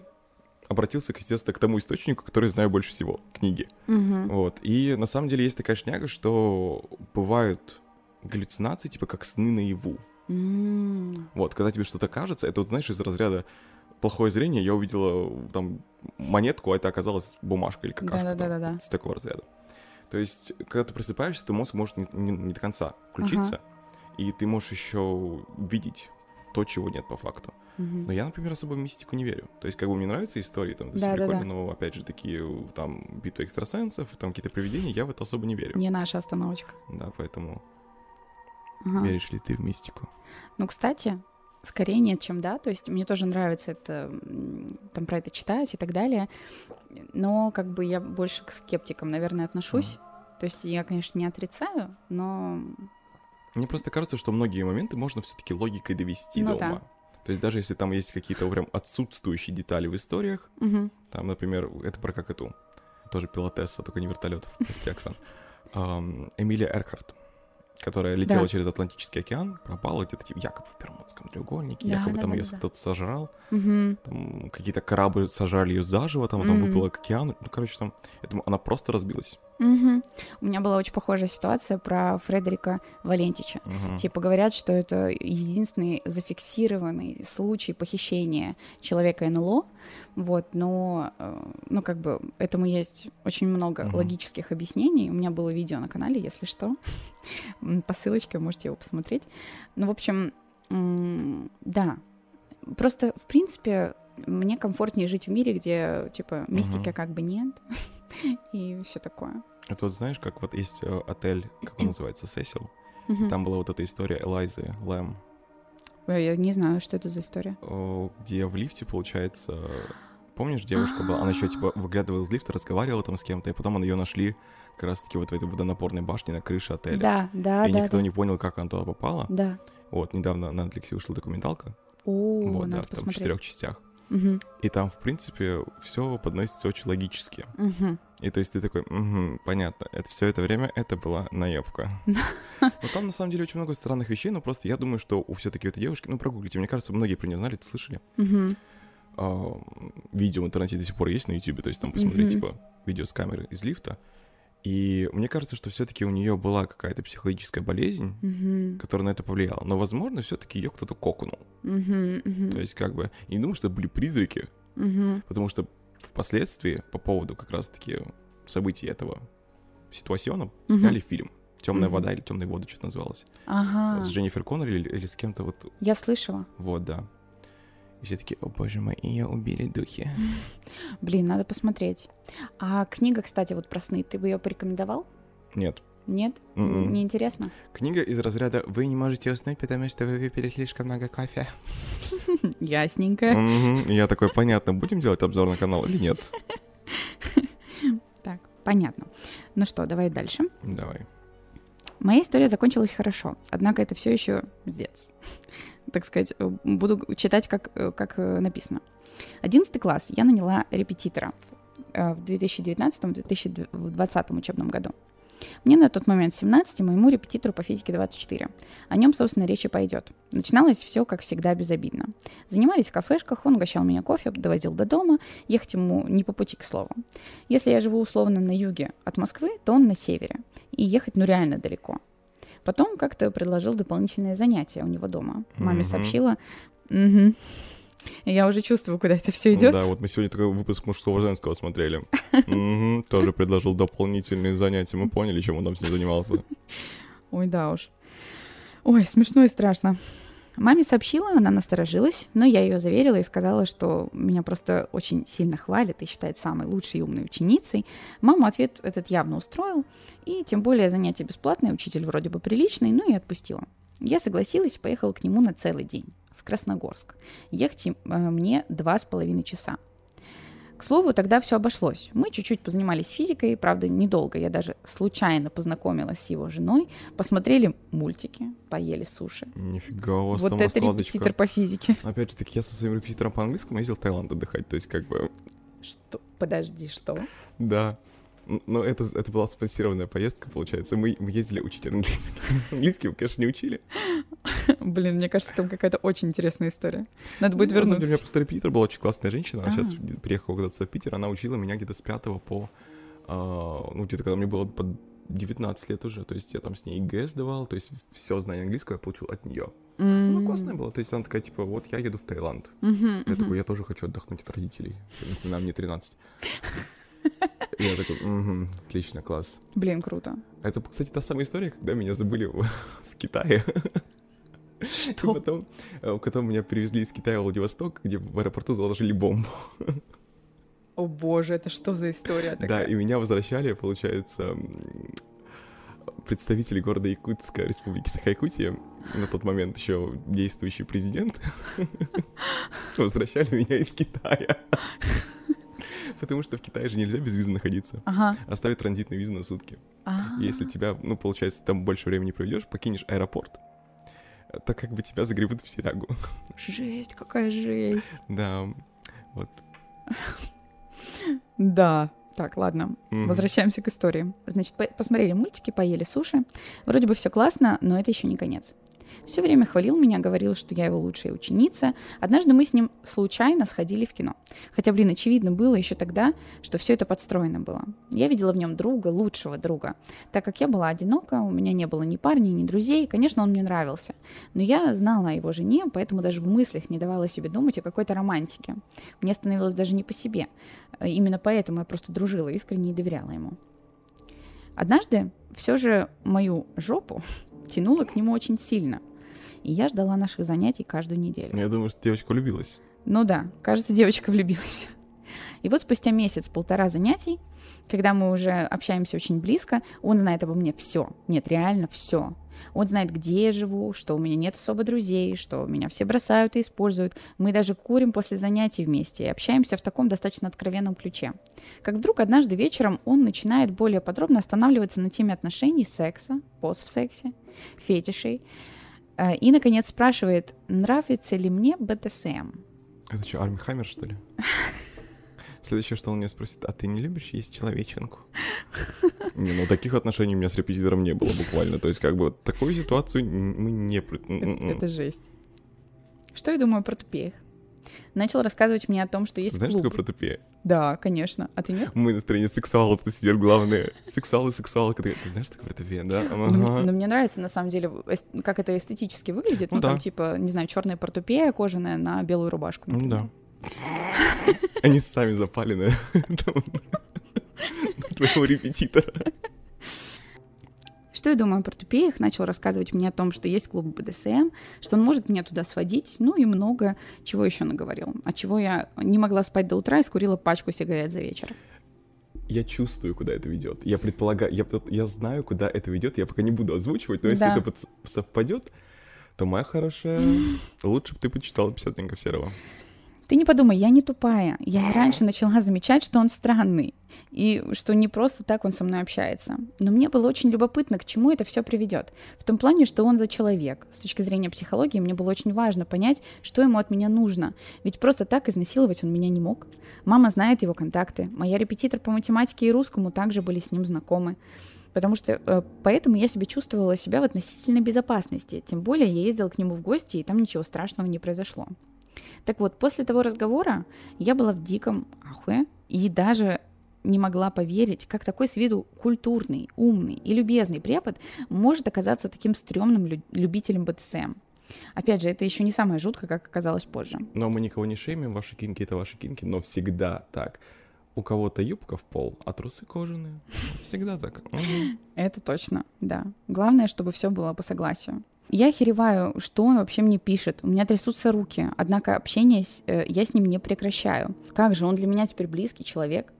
обратился, естественно, к тому источнику, который знаю больше всего, книги. Угу. Вот. И на самом деле есть такая шняга, что бывают галлюцинации, типа как сны наяву. Mm. Вот, когда тебе что-то кажется, это вот, знаешь, из разряда плохое зрение, я увидела там монетку, а это оказалась бумажка или какашка. Да-да-да. С такого разряда. То есть, когда ты просыпаешься, ты мозг может не, не, не до конца включиться, ага. и ты можешь еще видеть то, чего нет по факту. Угу. Но я, например, особо в мистику не верю. То есть, как бы мне нравятся истории, там, да, прикольно, да, да. но, опять же, такие, там, битвы экстрасенсов, там, какие-то привидения, я в это особо не верю. Не наша остановочка. Да, поэтому... Ага. Веришь ли ты в мистику? Ну, кстати, скорее нет, чем да. То есть мне тоже нравится это, там про это читать и так далее. Но как бы я больше к скептикам, наверное, отношусь. Ага. То есть я, конечно, не отрицаю, но... Мне просто кажется, что многие моменты можно все-таки логикой довести ну, до ума. Да. То есть даже если там есть какие-то прям отсутствующие детали в историях, угу. там, например, это про как эту, тоже пилотесса, только не вертолетов, прости, Оксан, Эмилия Эрхарт которая летела да. через Атлантический океан, пропала где-то типа, якобы в Бермудском треугольнике, да, якобы да, там да, ее да. кто-то сожрал, угу. там какие-то кораблы сожрали ее заживо, там, потом угу. выплыла к океану, ну, короче, там, думаю, она просто разбилась. Угу. У меня была очень похожая ситуация про Фредерика Валентича. Угу. Типа говорят, что это единственный зафиксированный случай похищения человека НЛО, вот, но, э, ну, как бы, этому есть очень много угу. логических объяснений. У меня было видео на канале, если что. По ссылочке можете его посмотреть. Ну, в общем, да, Просто, в принципе, мне комфортнее жить в мире, где, типа, мистики Мгм. как бы нет. И все такое. Это вот знаешь, как вот есть э, отель, как он называется, Сесил. Там была вот эта история Элайзы Лэм, Я не знаю, что это за история. где в лифте, получается, помнишь, девушка была, она еще типа выглядывала из лифта, разговаривала там с кем-то, и потом ее нашли как раз-таки вот в этой водонапорной башне на крыше отеля. Да, да, и да. никто да. не понял, как она туда попала. Да. Вот, недавно на Netflix вышла документалка. О, вот, надо да, там в посмотреть. четырех частях. Мгм, И там, в принципе, все подносится очень логически. мгм. И то есть ты такой, «Мгм, понятно, это все это время это была наебка. Но там на самом деле очень много странных вещей, но просто я думаю, что у все-таки этой девушки, ну прогуглите, мне кажется, многие про нее знали, это слышали. А, видео в интернете до сих пор есть на YouTube, то есть там посмотреть, типа, видео с камеры из лифта. И мне кажется, что все-таки у нее была какая-то психологическая болезнь, Мгм. которая на это повлияла. Но, возможно, все-таки ее кто-то кокнул. Мгм. То есть, как бы, я не думаю, что это были призраки, Мгм. потому что впоследствии, по поводу как раз-таки событий этого ситуациона, Мгм. сняли фильм. Темная Мгм. вода или темные воды, что-то называлось. Ага, С Дженнифер Коннор или, или с кем-то вот, я слышала. вот, да. И все такие, о боже мой, ее убили духи. Блин, надо посмотреть. А книга, кстати, вот про сны, ты бы ее порекомендовал? Нет. Нет? М-м. Неинтересно? Книга из разряда «Вы не можете уснуть, потому что вы выпили слишком много кофе». Ясненько. Я такой, понятно, будем делать обзор на канал или нет? Так, понятно. Ну что, давай дальше. Давай. Моя история закончилась хорошо, однако это все еще пиздец. Так сказать, э, буду читать, как, э, как э, написано. Одиннадцатый класс я наняла репетитора в 2019-2020 учебном году. Мне на тот момент 17, моему репетитору по физике 24. О нем, собственно, речь и пойдет. Начиналось все, как всегда, безобидно. Занимались в кафешках, он угощал меня кофе, довозил до дома, ехать ему не по пути, к слову. Если я живу условно на юге от Москвы, то он на севере. И ехать, ну, реально далеко. Потом как-то предложил дополнительное занятие у него дома. Маме сообщила. «Мгм». Я уже чувствую, куда это все идет. Да, вот мы сегодня такой выпуск мужского женского смотрели. Тоже предложил дополнительные занятия. Мы поняли, чем он там ним занимался. Ой, да уж. Ой, смешно и страшно. Маме сообщила, она насторожилась, но я ее заверила и сказала, что меня просто очень сильно хвалит и считает самой лучшей и умной ученицей. Маму ответ этот явно устроил, и тем более занятие бесплатное, учитель вроде бы приличный, ну и отпустила. Я согласилась и поехала к нему на целый день, в Красногорск. Ехать э, мне два с половиной часа. К слову, тогда все обошлось. Мы чуть-чуть позанимались физикой, правда, недолго. Я даже случайно познакомилась с его женой, посмотрели мультики, поели суши. Нифига у вас вот там это раскладочка. репетитор по физике. Опять же таки, я со своим репетитором по английскому ездил в Таиланд отдыхать, то есть как бы, Что? Подожди, что? да. Но это, это была спонсированная поездка, получается. Мы, мы ездили учить английский. Английский мы, конечно, не учили. Блин, мне кажется, там какая-то очень интересная история. Надо будет Ну, на деле, у вернуться. меня просто репетитор была очень классная женщина. Она сейчас приехала когда-то в Питер, она учила меня где-то с пятого по... а, ну, где-то когда мне было под 19 лет уже, то есть я там с ней ЕГЭ сдавал, то есть все знание английского я получил от нее. М. Ну, классная была, то есть она такая, типа, вот я еду в Таиланд. Мгм, Я мгм. такой, я тоже хочу отдохнуть от родителей. Нам не 13. И я такой, «Мгм, отлично, класс. Блин, круто. Это, кстати, та самая история, когда меня забыли в, в Китае. И Что? потом, э, потом меня привезли из Китая в Владивосток, где в аэропорту заложили бомбу. О боже, это что за история Да, такая? и меня возвращали, получается, представители города Якутска Республики Саха-Якутия, на тот момент еще действующий президент, возвращали меня из Китая. Потому что в Китае же нельзя без визы находиться. Ага. Оставить транзитную визу на сутки. А. Если тебя, ну, получается, там больше времени проведешь, покинешь аэропорт, то как бы тебя загребут в тюрягу. Жесть, какая жесть. Да, вот. Да. Так, ладно. Мгм. Возвращаемся к истории. Значит, по- посмотрели мультики, поели суши. Вроде бы все классно, но это еще не конец. Все время хвалил меня, говорил, что я его лучшая ученица. Однажды мы с ним случайно сходили в кино. Хотя, блин, очевидно было еще тогда, что все это подстроено было. Я видела в нем друга, лучшего друга. Так как я была одинока, у меня не было ни парней, ни друзей, конечно, он мне нравился. Но я знала о его жене, поэтому даже в мыслях не давала себе думать о какой-то романтике. Мне становилось даже не по себе. Именно поэтому я просто дружила искренне и доверяла ему. Однажды все же мою жопу тянуло к нему очень сильно. и я ждала наших занятий каждую неделю. Я думаю, что девочка влюбилась. Ну да, кажется, девочка влюбилась. И вот спустя месяц-полтора занятий, когда мы уже общаемся очень близко, он знает обо мне все. Нет, реально все. Он знает, где я живу, что у меня нет особо друзей, что меня все бросают и используют. Мы даже курим после занятий вместе и общаемся в таком достаточно откровенном ключе. Как вдруг однажды вечером он начинает более подробно останавливаться на теме отношений, секса, пост в сексе, фетишей. Э, и, наконец, спрашивает, нравится ли мне БДСМ. Это что, Арми Хаммер, что ли? Следующее, что он меня спросит, а ты не любишь есть человеченку? Не, ну таких отношений у меня с репетитором не было буквально. То есть как бы такую ситуацию мы не... Это жесть. Что я думаю про тупеях? Начал рассказывать мне о том, что есть Знаешь, клуб. что такое про тупее? Да, конечно. А ты нет? Мы на стороне сексуала, тут сидят главные. Сексуал и сексуалка. Ты, ты знаешь, что такое тупее, да? Ну, ага. Но мне нравится, на самом деле, как это эстетически выглядит. Ну, ну там, типа, не знаю, черная портупея кожаная на белую рубашку. Ну да. Они сами запали на твоего репетитора. Что я думаю про тупеях? Начал рассказывать мне о том, что есть клуб БДСМ, что он может меня туда сводить, ну и много чего еще наговорил. От чего я не могла спать до утра и скурила пачку сигарет за вечер. Я чувствую, куда это ведет. Я предполагаю, я, я знаю, куда это ведет. Я пока не буду озвучивать, но если да. это совпадет, то моя хорошая, лучше бы ты почитала 50 оттенков серого. Ты не подумай, я не тупая. Я раньше начала замечать, что он странный, и что не просто так он со мной общается. Но мне было очень любопытно, к чему это все приведет. В том плане, что он за человек. С точки зрения психологии мне было очень важно понять, что ему от меня нужно. Ведь просто так изнасиловать он меня не мог. Мама знает его контакты. Моя репетитор по математике и русскому также были с ним знакомы потому что э, поэтому я себя чувствовала себя в относительной безопасности. Тем более я ездила к нему в гости, и там ничего страшного не произошло. Так вот, после того разговора я была в диком ахуе и даже не могла поверить, как такой с виду культурный, умный и любезный препод может оказаться таким стрёмным любителем БДСМ. Опять же, это еще не самое жуткое, как оказалось позже. Но мы никого не шеймим, ваши кинки — это ваши кинки, но всегда так. У кого-то юбка в пол, а трусы кожаные. Всегда так. Это точно, да. Главное, чтобы все было по согласию. Я охереваю, что он вообще мне пишет. У меня трясутся руки. Однако общение э, я с ним не прекращаю. Как же, он для меня теперь близкий человек.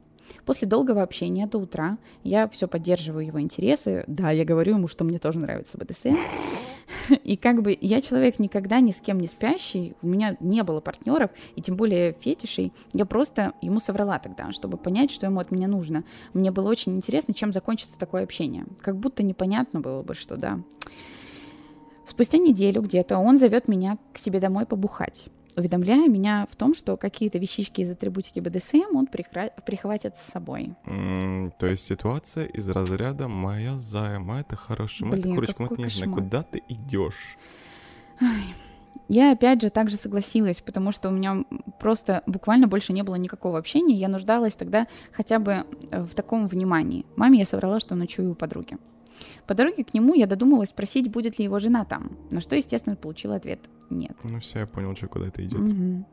После долгого общения до утра я все поддерживаю его интересы. Да, я говорю ему, что мне тоже нравится БДСМ. И как бы я человек никогда ни с кем не спящий, у меня не было партнеров, и тем более фетишей. Я просто ему соврала тогда, чтобы понять, что ему от меня нужно. Мне было очень интересно, чем закончится такое общение. Как будто непонятно было бы, что да. Спустя неделю где-то он зовет меня к себе домой побухать, уведомляя меня в том, что какие-то вещички из атрибутики БДСМ он прихра... прихватит с собой. Mm, то есть ситуация из разряда «моя зая, моя ты хорошая, моя ты курочка, ты нежная, куда ты идешь?» Я опять же также согласилась, потому что у меня просто буквально больше не было никакого общения. Я нуждалась тогда хотя бы э, в таком внимании. Маме я соврала, что ночую у подруги. По дороге к нему я додумалась спросить, будет ли его жена там, на что, естественно, получила ответ «нет». Ну все, я понял, что куда это идет. Угу.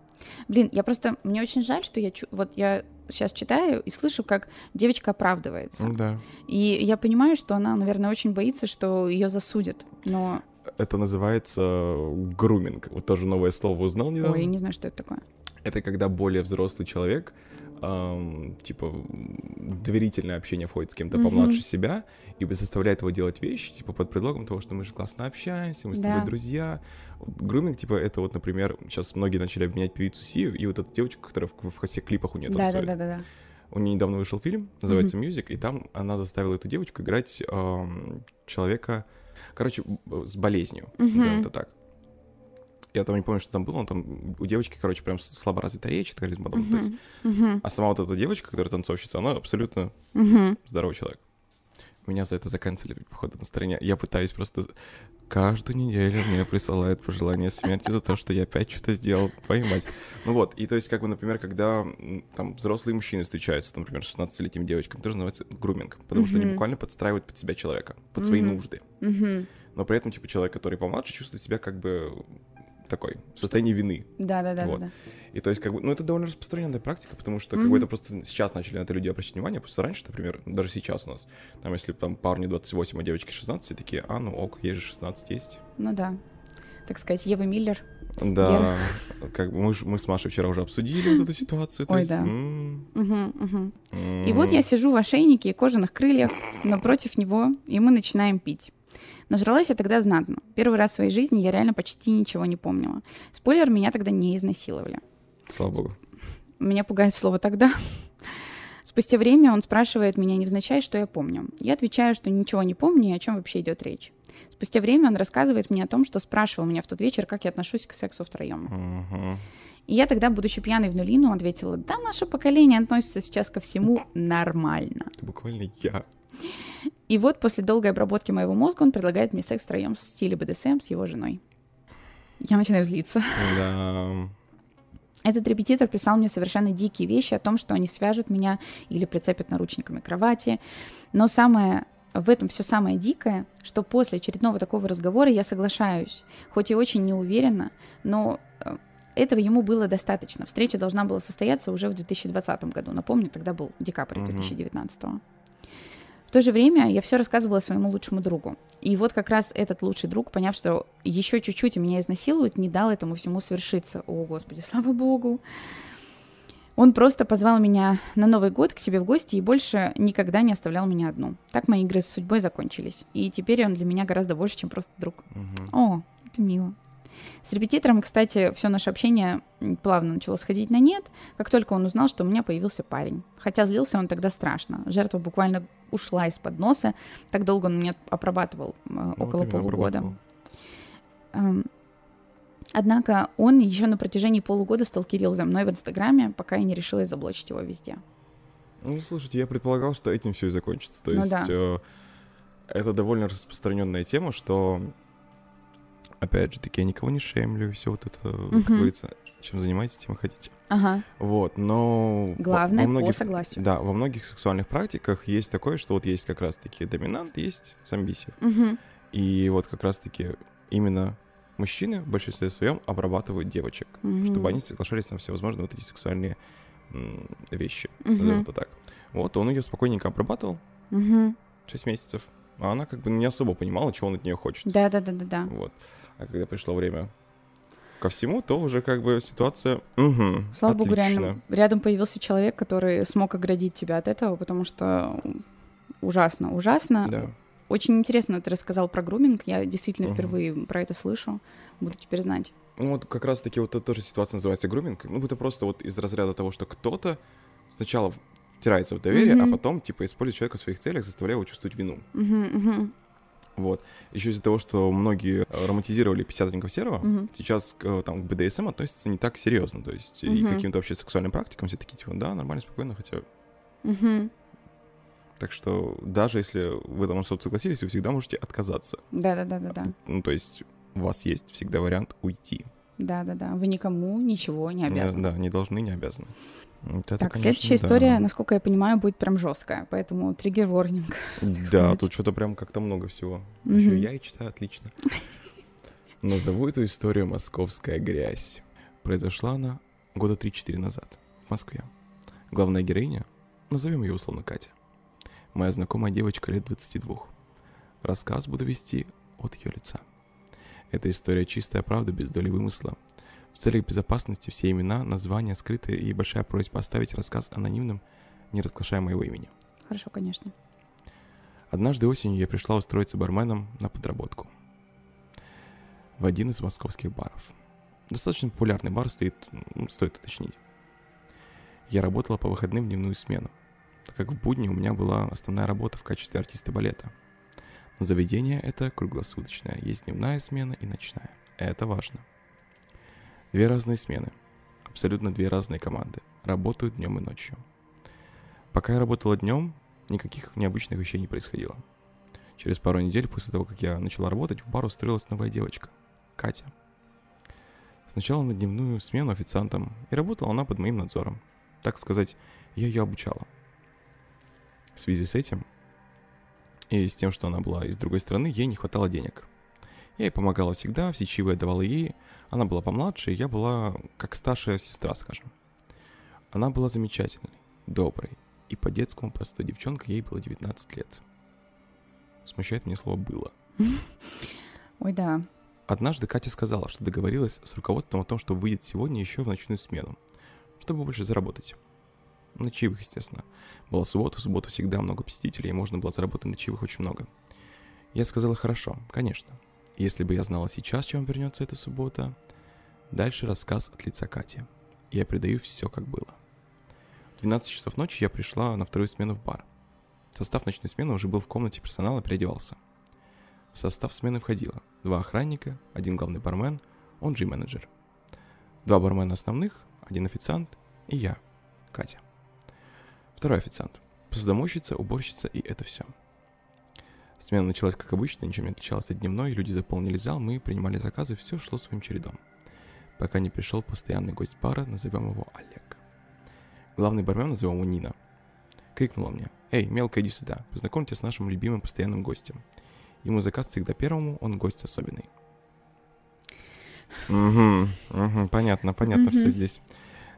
Блин, я просто, мне очень жаль, что я, вот я сейчас читаю и слышу, как девочка оправдывается. Да. И я понимаю, что она, наверное, очень боится, что ее засудят, но... Это называется груминг. Вот тоже новое слово узнал недавно. Ой, я не знаю, что это такое. Это когда более взрослый человек эм, типа доверительное общение входит с кем-то mm-hmm. помладше себя и заставляет его делать вещи, типа под предлогом того, что мы же классно общаемся, мы с да. тобой друзья. Груминг, типа, это вот, например, сейчас многие начали обменять певицу Сию и вот эта девочка, которая в, в всех клипах у нее танцует. Да, да, да, да. У нее недавно вышел фильм, называется mm-hmm. и там она заставила эту девочку играть эм, человека, короче, с болезнью, mm-hmm. назовем это так я там не помню, что там было, но там у девочки, короче, прям слабо развита речь, так далее, uh-huh. то есть, uh-huh. а сама вот эта девочка, которая танцовщица, она абсолютно uh-huh. здоровый человек. Меня за это заканцелили, походу, на стороне. Я пытаюсь просто... Каждую неделю мне присылают пожелания смерти за то, что я опять что-то сделал, поймать. Ну вот, и то есть, как бы, например, когда там взрослые мужчины встречаются, там, например, с 16-летними девочками, тоже называется груминг, потому mm-hmm. что они буквально подстраивают под себя человека, под mm-hmm. свои нужды. Mm-hmm. Но при этом, типа, человек, который помладше, чувствует себя как бы такой, в состоянии вины. Да, да, да, вот. да. И то есть, как бы, ну, это довольно распространенная практика, потому что, mm-hmm. как бы, это просто сейчас начали на это люди обращать внимание, просто раньше, например, даже сейчас у нас, там, если там парни 28, а девочки 16, все такие, а, ну ок, ей же 16 есть. Ну да. так сказать, Евы Миллер. Да, как бы мы, мы с Машей вчера уже обсудили вот эту ситуацию. Ой, есть, да. м, Мгм, мгм. И вот я сижу в ошейнике и кожаных крыльях напротив него, и мы начинаем пить. Нажралась я тогда знатно. Первый раз в своей жизни я реально почти ничего не помнила. Спойлер, меня тогда не изнасиловали. Слава богу. Меня пугает слово «тогда». Спустя время он спрашивает меня невзначай, что я помню. Я отвечаю, что ничего не помню и о чем вообще идет речь. Спустя время он рассказывает мне о том, что спрашивал меня в тот вечер, как я отношусь к сексу втроем. Мгм. И я тогда, будучи пьяной в нулину, ответила, да, наше поколение относится сейчас ко всему нормально. Это буквально я. И вот после долгой обработки моего мозга он предлагает мне секс втроем в стиле БДСМ с его женой. Я начинаю злиться. Да. Этот репетитор писал мне совершенно дикие вещи о том, что они свяжут меня или прицепят наручниками к кровати. Но самое в этом все самое дикое, что после очередного такого разговора я соглашаюсь, хоть и очень не уверенно, но э, этого ему было достаточно. Встреча должна была состояться уже в 2020 году. Напомню, тогда был декабрь Мгм. 2019. В то же время я все рассказывала своему лучшему другу. И вот как раз этот лучший друг, поняв, что еще чуть-чуть и меня изнасилуют, не дал этому всему свершиться. О, Господи, слава Богу. Он просто позвал меня на Новый год к себе в гости и больше никогда не оставлял меня одну. Так мои игры с судьбой закончились. И теперь он для меня гораздо больше, чем просто друг. Мгм. О, это мило. С репетитором, кстати, все наше общение плавно начало сходить на нет, как только он узнал, что у меня появился парень. Хотя злился он тогда страшно. Жертва буквально ушла из-под носа. Так долго он меня обрабатывал, э, Ну, вот около именно полугода. обрабатывал. Эм, Однако он еще на протяжении полугода сталкерил за мной в Инстаграме, пока я не решилась заблочить его везде. Ну, слушайте, я предполагал, что этим все и закончится. То Ну есть да. э, это довольно распространенная тема, что опять же таки я никого не шеймлю, все вот это, как Мгм. говорится, чем занимаетесь, тем и хотите. Ага. Вот, но Главное во по многих, согласию. да, во многих сексуальных практиках есть такое, что вот есть как раз-таки доминант, есть самбисив. Мгм. И вот как раз-таки именно мужчины в большинстве своем обрабатывают девочек, Мгм. чтобы они соглашались на всевозможные вот эти сексуальные вещи, назовем это так. Вот, он ее спокойненько обрабатывал Мгм. 6 месяцев, а она как бы не особо понимала, чего он от нее хочет. Да, да, да, да, да. Вот. А когда пришло время ко всему, то уже как бы ситуация... Угу, Слава богу, реально рядом появился человек, который смог оградить тебя от этого, потому что ужасно, ужасно. Да. Очень интересно ты рассказал про груминг. Я действительно Мгм. впервые про это слышу. Буду теперь знать. Ну вот как раз-таки вот эта тоже ситуация называется груминг. Ну это просто вот из разряда того, что кто-то сначала втирается в доверие, Мгм. а потом типа использует человека в своих целях, заставляя его чувствовать вину. Мгм, Вот. Еще из-за того, что многие э, романтизировали 50 оттенков серого, Мгм. сейчас к, там, к БДСМ относятся не так серьезно. То есть и Мгм. к каким-то вообще сексуальным практикам все такие, типа, да, нормально, спокойно, хотя... мгм. Так что даже если вы там что-то согласились, вы всегда можете отказаться. Да, да, да, да, да. Ну, то есть у вас есть всегда вариант уйти. Да, да, да. Вы никому ничего Не- обязаны. да, не должны, не обязаны. Вот это, Так, конечно, следующая да. история, насколько я понимаю, будет прям жесткая, поэтому триггер ворнинг. Да, тут что-то прям как-то много всего. Мгм. Еще я и читаю отлично. Назову эту историю «Московская грязь». Произошла она года 3-4 назад в Москве. Главная героиня, назовем ее условно Катя. Моя знакомая девочка лет 22. Рассказ буду вести от ее лица. Эта история чистая правда, без доли вымысла. В целях безопасности все имена, названия скрыты и большая просьба оставить рассказ анонимным, не разглашая моего имени. Хорошо, конечно. Однажды осенью я пришла устроиться барменом на подработку в один из московских баров. Достаточно популярный бар стоит, м, стоит уточнить. Я работала по выходным в дневную смену, так как в будни у меня была основная работа в качестве артиста балета. Но заведение это круглосуточное, есть дневная смена и ночная. Это важно. Две разные смены, абсолютно две разные команды, работают днем и ночью. Пока я работала днем, никаких необычных вещей не происходило. Через пару недель после того, как я начала работать, в бар устроилась новая девочка, Катя. Сначала на дневную смену официантом, и работала она под моим надзором. Так сказать, я ее обучала. В связи с этим и с тем, что она была из другой страны, ей не хватало денег. Я ей помогала всегда, все чаевые отдавала ей. Она была помладше, и я была как старшая сестра, скажем. Она была замечательной, доброй, и по-детскому простой девчонкой ей было 19 лет. Смущает мне слово «было». Ой, да. Однажды Катя сказала, что договорилась с руководством о том, что выйдет сегодня еще в ночную смену, чтобы больше заработать. На чаевых, естественно. Была суббота, в субботу всегда много посетителей, и можно было заработать на чаевых очень много. Я сказала, хорошо, конечно. Если бы я знала сейчас, чем вернется эта суббота... Дальше рассказ от лица Кати. Я передаю все, как было. В 12 часов ночи я пришла на вторую смену в бар. Состав ночной смены уже был в комнате персонала, переодевался. В состав смены входило два охранника, один главный бармен, он же менеджер. Два бармена основных, один официант и я, Катя. Второй официант, посудомойщица, уборщица и это все. Смена началась как обычно, ничем не отличалась от дневной, люди заполнили зал, мы принимали заказы, все шло своим чередом. Пока не пришел постоянный гость бара, назовем его Олег. Главный бармен, назовем его Нина, крикнула мне. «Эй, мелко, иди сюда, познакомьте с нашим любимым постоянным гостем. Ему заказ всегда первому, он гость особенный». Угу, угу, понятно, понятно все здесь.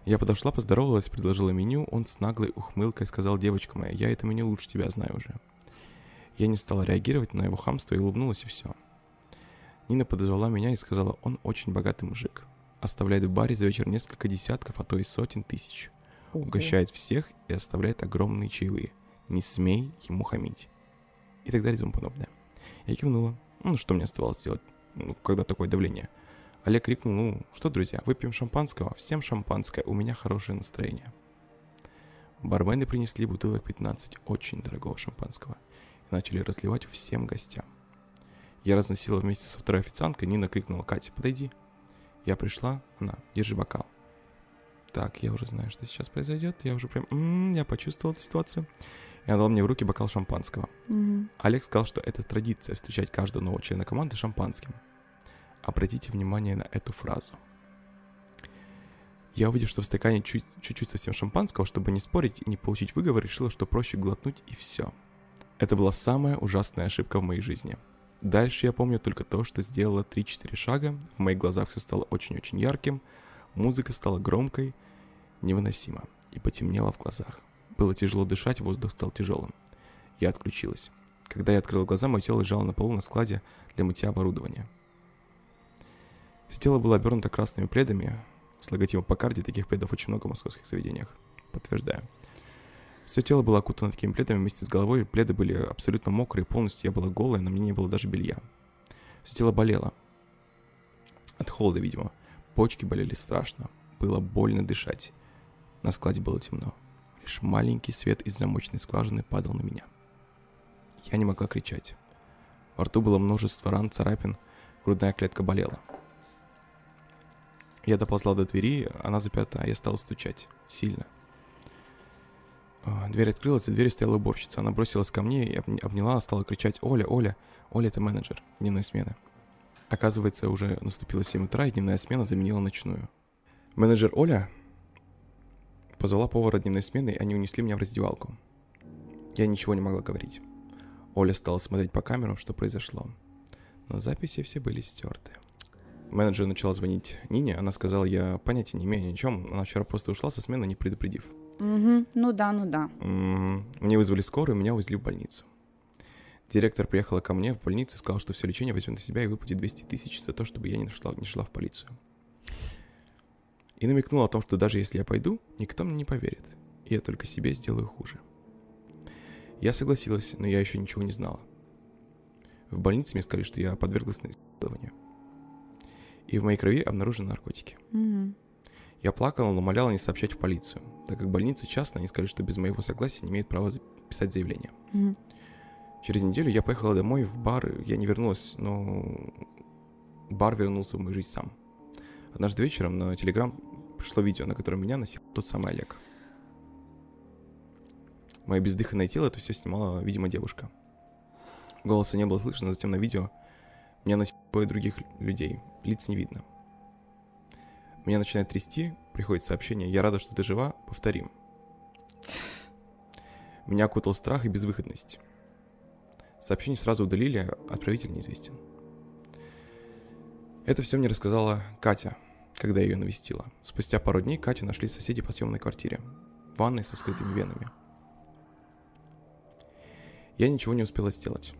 Я подошла, поздоровалась, предложила меню, он с наглой ухмылкой сказал, девочка моя, я это меню лучше тебя знаю уже. Я не стала реагировать на его хамство и улыбнулась, и все. Нина подозвала меня и сказала, он очень богатый мужик. Оставляет в баре за вечер несколько десятков, а то и сотен тысяч. Угощает всех и оставляет огромные чаевые. Не смей ему хамить. И так далее и тому подобное. Я кивнула. Ну, что мне оставалось делать, ну, когда такое давление? Олег крикнул, ну, что, друзья, выпьем шампанского? Всем шампанское, у меня хорошее настроение. Бармены принесли бутылок 15 очень дорогого шампанского начали разливать всем гостям. Я разносила вместе со второй официанткой, Нина крикнула, Катя, подойди. Я пришла, она, держи бокал. Так, я уже знаю, что сейчас произойдет. Я уже прям... М-м, я почувствовал эту ситуацию. И она дала мне в руки бокал шампанского. Мгм. Олег сказал, что это традиция встречать каждого нового члена команды шампанским. Обратите внимание на эту фразу. Я увидел, что в стакане чуть- чуть-чуть совсем шампанского, чтобы не спорить и не получить выговор, решила, что проще глотнуть и все. Это была самая ужасная ошибка в моей жизни. Дальше я помню только то, что сделала 3-4 шага, в моих глазах все стало очень-очень ярким, музыка стала громкой, невыносимо, и потемнело в глазах. Было тяжело дышать, воздух стал тяжелым. Я отключилась. Когда я открыла глаза, мое тело лежало на полу на складе для мытья оборудования. Все тело было обернуто красными пледами. С логотипом Покарди таких пледов очень много в московских заведениях. Подтверждаю. Все тело было окутано такими пледами вместе с головой. Пледы были абсолютно мокрые, полностью я была голая, на мне не было даже белья. Все тело болело. От холода, видимо. Почки болели страшно. Было больно дышать. На складе было темно. Лишь маленький свет из замочной скважины падал на меня. Я не могла кричать. Во рту было множество ран, царапин, грудная клетка болела. Я доползла до двери, она заперта, я стал стучать. Сильно. А, Дверь открылась, за дверью стояла уборщица. Она бросилась ко мне и обня- обняла, стала кричать «Оля, Оля!» Оля — это менеджер дневной смены. Оказывается, уже наступило 7 утра, и дневная смена заменила ночную. Менеджер Оля позвала повара дневной смены, и они унесли меня в раздевалку. Я ничего не могла говорить. Оля стала смотреть по камерам, что произошло. Но записи все были стерты. Менеджер начала звонить Нине, она сказала, я понятия не имею ни о чем, она вчера просто ушла со смены, не предупредив. Мгм. Ну да, ну да. М, Мне вызвали скорую, меня увезли в больницу. Директор приехала ко мне в больницу и сказала, что все лечение возьмет на себя и выплатит 200 тысяч за то, чтобы я не шла, не шла в полицию. И намекнула о том, что даже если я пойду, никто мне не поверит, и я только себе сделаю хуже. Я согласилась, но я еще ничего не знала. В больнице мне сказали, что я подверглась насилованию. И в моей крови обнаружены наркотики. Мгм. Я плакала, но умоляла не сообщать в полицию, так как больница частная, они сказали, что без моего согласия не имеют права писать заявление. Мгм. Через неделю я поехала домой в бар, я не вернулась, но бар вернулся в мою жизнь сам. Однажды вечером на Телеграм пришло видео, на котором меня носил тот самый Олег. Мое бездыханное тело это все снимала, видимо, девушка. Голоса не было слышно, но затем на видео меня носили двое других людей, лиц не видно. Меня начинает трясти, приходит сообщение, я рада, что ты жива, повторим. Меня окутал страх и безвыходность. Сообщение сразу удалили, отправитель неизвестен. Это все мне рассказала Катя, когда я ее навестила. Спустя пару дней Катю нашли соседи по съемной квартире. В ванной со скрытыми венами. Я ничего не успела сделать.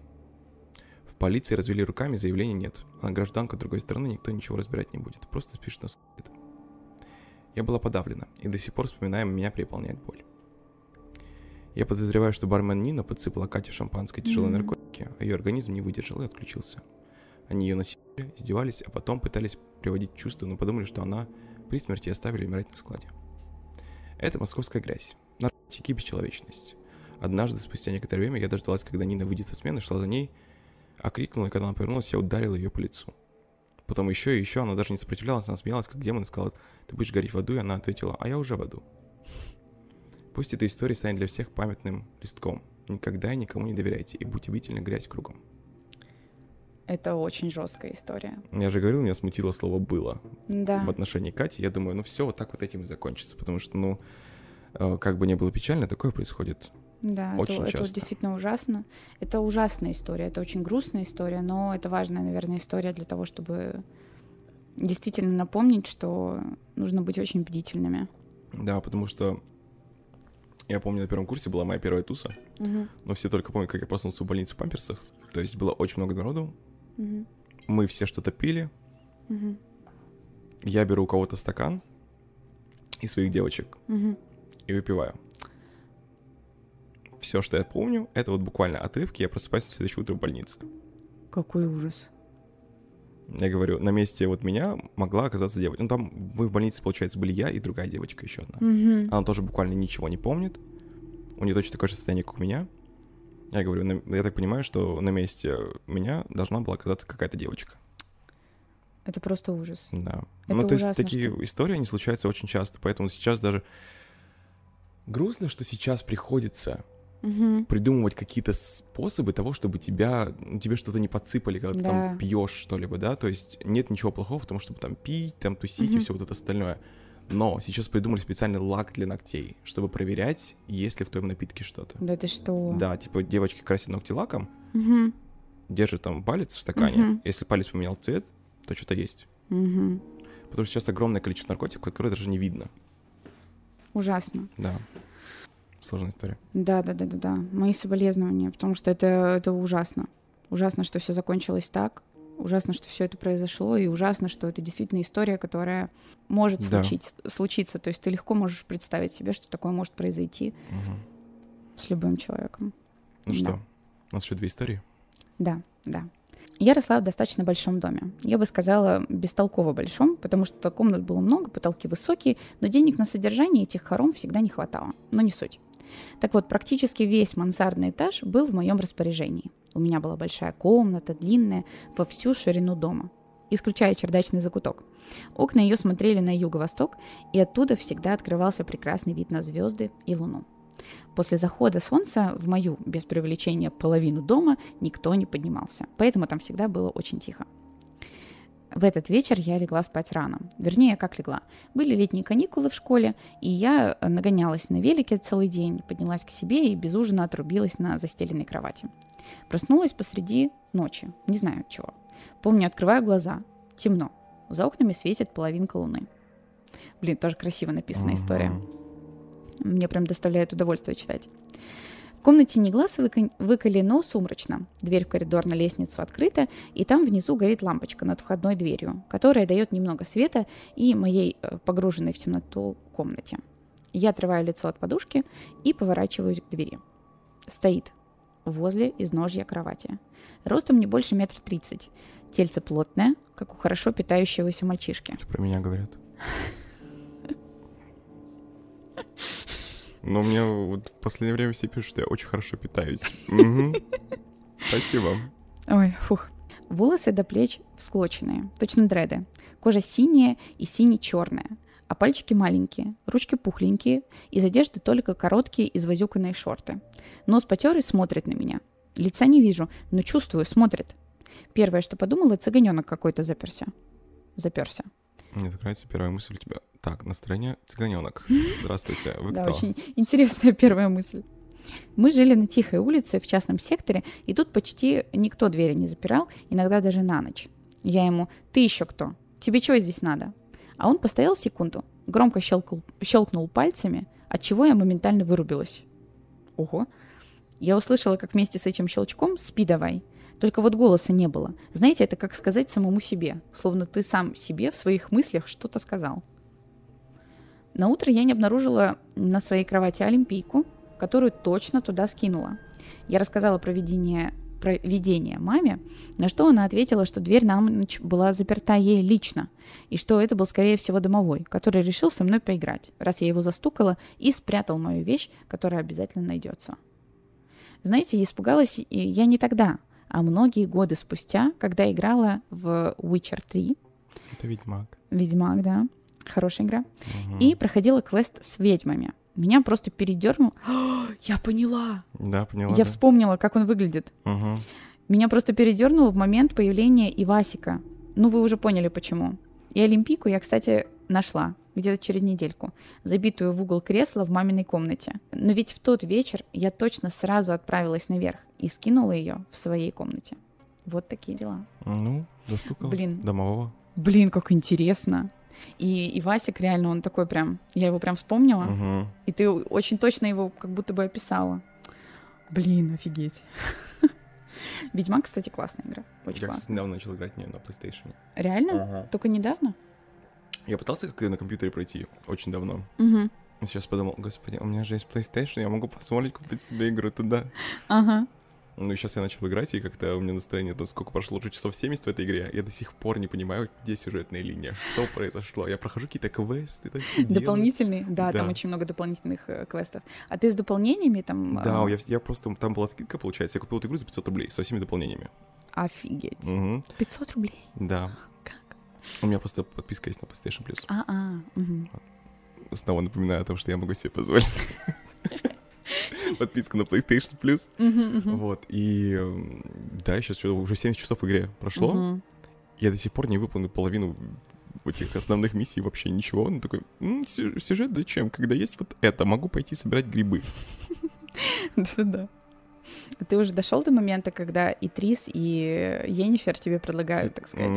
Полиции развели руками, заявления нет. А на гражданку другой страны никто ничего разбирать не будет. Просто спишет на суд. Я была подавлена, и до сих пор, вспоминая, меня переполняет боль. Я подозреваю, что бармен Нина подсыпала Кате шампанское тяжелые Мгм. наркотики, а ее организм не выдержал и отключился. Они ее насиловали, издевались, а потом пытались приводить в чувство, но подумали, что она при смерти оставили умирать на складе. Это московская грязь, наркотики и бесчеловечность. Однажды, спустя некоторое время, я дождалась, когда Нина выйдет со смены, шла за ней, окрикнула, и когда она повернулась, я ударила ее по лицу. Потом еще и еще, она даже не сопротивлялась, она смеялась, как демон, и сказала, ты будешь гореть в аду, и она ответила, а я уже в аду. Пусть эта история станет для всех памятным листком. Никогда и никому не доверяйте, и будьте бдительны, грязь кругом. Это очень жесткая история. Я же говорил, меня смутило слово «было» Да. в отношении Кати. Я думаю, ну все, вот так вот этим и закончится, потому что, ну, э, как бы не было печально, такое происходит. Да, Очень это, это часто. действительно ужасно. Это ужасная история, это очень грустная история, но это важная, наверное, история для того, чтобы действительно напомнить, что нужно быть очень бдительными. Да, потому что я помню, на первом курсе была моя первая туса, но все только помнят, как я проснулся в больнице в памперсах. То есть было очень много народу, Мгм. мы все что-то пили, Мгм. я беру у кого-то стакан и своих девочек Мгм. и выпиваю. Все, что я помню, это вот буквально отрывки, я просыпаюсь в следующее утро в больнице. Какой ужас. Я говорю, на месте вот меня могла оказаться девочка. Ну, там мы в больнице, получается, были я и другая девочка еще одна. Мгм. Она тоже буквально ничего не помнит. У нее точно такое же состояние, как у меня. Я говорю, на- я так понимаю, что на месте меня должна была оказаться какая-то девочка. Это просто ужас. Да. Это ну, то есть ужасно, такие истории, они случаются очень часто. Поэтому сейчас даже грустно, что сейчас приходится Мгм. придумывать какие-то способы того, чтобы тебя, ну, тебе что-то не подсыпали, когда ты Да. там пьешь что-либо, да, то есть нет ничего плохого в том, чтобы там пить, там тусить и Мгм. все вот это остальное. Но сейчас придумали специальный лак для ногтей, чтобы проверять, есть ли в твоем напитке что-то. Да ты что? Да, типа девочки красят ногти лаком, Мгм. держат там палец в стакане, Мгм. если палец поменял цвет, то что-то есть. Мгм. Потому что сейчас огромное количество наркотиков, которые даже не видно. Ужасно. Да. Сложная история. Да, да, да, да, да. Мои соболезнования, потому что это, это ужасно. Ужасно, что все закончилось так. Ужасно, что все это произошло, и ужасно, что это действительно история, которая может Да. случить, случиться. То есть ты легко можешь представить себе, что такое может произойти Мгм. с любым человеком. Ну Да. что, у нас еще две истории. Да, да. Я росла в достаточно большом доме. Я бы сказала, бестолково большом, потому что комнат было много, потолки высокие, но денег на содержание этих хором всегда не хватало. Но не суть. Так вот, практически весь мансардный этаж был в моем распоряжении. У меня была большая комната, длинная, во всю ширину дома, исключая чердачный закуток. Окна ее смотрели на юго-восток, и оттуда всегда открывался прекрасный вид на звезды и луну. После захода солнца в мою, без преувеличения, половину дома никто не поднимался, поэтому там всегда было очень тихо. В этот вечер я легла спать рано. Вернее, как легла. Были летние каникулы в школе, и я э, нагонялась на велике целый день, поднялась к себе и без ужина отрубилась на застеленной кровати. Проснулась посреди ночи, не знаю от чего. Помню, открываю глаза. Темно. За окнами светит половинка луны. Блин, тоже красиво написана история. Мне прям доставляет удовольствие читать. В комнате не глаз выка- выколи, но сумрачно. Дверь в коридор на лестницу открыта, и там внизу горит лампочка над входной дверью, которая дает немного света и моей э, погруженной в темноту комнате. Я отрываю лицо от подушки и поворачиваюсь к двери. Стоит возле изножья кровати. Ростом не больше метра тридцать. Тельце плотное, как у хорошо питающегося мальчишки. Это про меня говорят. Но мне вот в последнее время все пишут, что я очень хорошо питаюсь. Спасибо. Ой, фух. Волосы до плеч всклоченные, точно дреды. Кожа синяя и сине-черная, а пальчики маленькие, ручки пухленькие, из одежды только короткие извозюканные шорты. Нос потер и смотрит на меня. Лица не вижу, но чувствую, смотрит. Первое, что подумала, цыганенок какой-то заперся. Заперся. Мне так нравится первая мысль у тебя. Так, настроение цыганенок. Здравствуйте, вы Да, кто? очень интересная первая мысль. Мы жили на тихой улице в частном секторе, и тут почти никто двери не запирал, иногда даже на ночь. Я ему «Ты еще кто? Тебе чего здесь надо?» А он постоял секунду, громко щелкал, щелкнул пальцами, от чего я моментально вырубилась. Ого. Я услышала, как вместе с этим щелчком «Спи давай». Только вот голоса не было. Знаете, это как сказать самому себе, словно ты сам себе в своих мыслях что-то сказал. На утро я не обнаружила на своей кровати олимпийку, которую точно туда скинула. Я рассказала про видение, про видение маме, на что она ответила, что дверь на ночь была заперта ей лично, и что это был, скорее всего, домовой, который решил со мной поиграть, раз я его застукала и спрятал мою вещь, которая обязательно найдется. Знаете, испугалась я не тогда, а многие годы спустя, когда играла в Witcher 3. Это Ведьмак. Ведьмак, да. Хорошая игра. Мгм. И проходила квест с ведьмами. Меня просто передернуло. Я поняла. Да, поняла. Я да. вспомнила, как он выглядит. Мгм. Меня просто передернуло в момент появления Ивасика. Ну, вы уже поняли, почему. И Олимпийку я, кстати, нашла где-то через недельку, забитую в угол кресла в маминой комнате. Но ведь в тот вечер я точно сразу отправилась наверх и скинула ее в своей комнате. Вот такие дела. Ну, застукал. Блин. Домового. Блин, как интересно. И Ивасик реально, он такой прям... Я его прям вспомнила. Мгм. И ты очень точно его как будто бы описала. Блин, офигеть. Ведьмак, кстати, классная игра. Очень Я, классная. кстати, недавно начал играть в нее на PlayStation. Реально? Ага. Только недавно? Я пытался как-то на компьютере пройти очень давно. Угу. Сейчас подумал, господи, у меня же есть PlayStation, я могу позволить купить себе игру туда. Ага. Ну и сейчас я начал играть, и как-то у меня настроение, там сколько прошло, уже часов 70 в этой игре, я до сих пор не понимаю, где сюжетная линия, что произошло. Я прохожу какие-то квесты, там. Дополнительные? Да, там Да. очень много дополнительных э, квестов. А ты с дополнениями там... Да, а, я, я просто, там была скидка, получается, я купил эту игру за 500 рублей со всеми дополнениями. Офигеть. Мгм, 500 рублей? да. У меня просто подписка есть на PlayStation Plus. А-а. мгм. Снова напоминаю о том, что я могу себе позволить. Подписку на PlayStation Plus. Вот, и да, сейчас что уже 70 часов в игре прошло. Я до сих пор не выполнил половину этих основных миссий, вообще ничего. Он такой, «М, сю- сюжет зачем, когда есть вот это, могу пойти собирать грибы. Да-да. Ты уже дошел до момента, когда и Трис, и Енифер тебе предлагают, так сказать.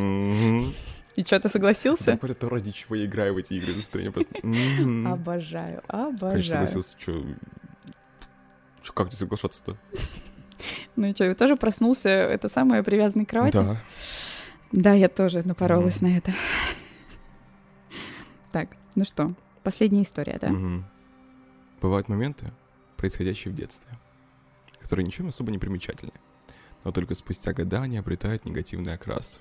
И что, ты согласился? Говорят, то, ради чего я играю в эти игры, настроение просто... мгм. Обожаю, Конечно, обожаю. согласился, что... Как не соглашаться-то? Ну и что, тоже проснулся, это самое привязанный к кровати? Да. Да, я тоже напоролась на это. Так, ну что, последняя история, да? Бывают моменты, происходящие в детстве, которые ничем особо не примечательны, но только спустя года они обретают негативный окрас.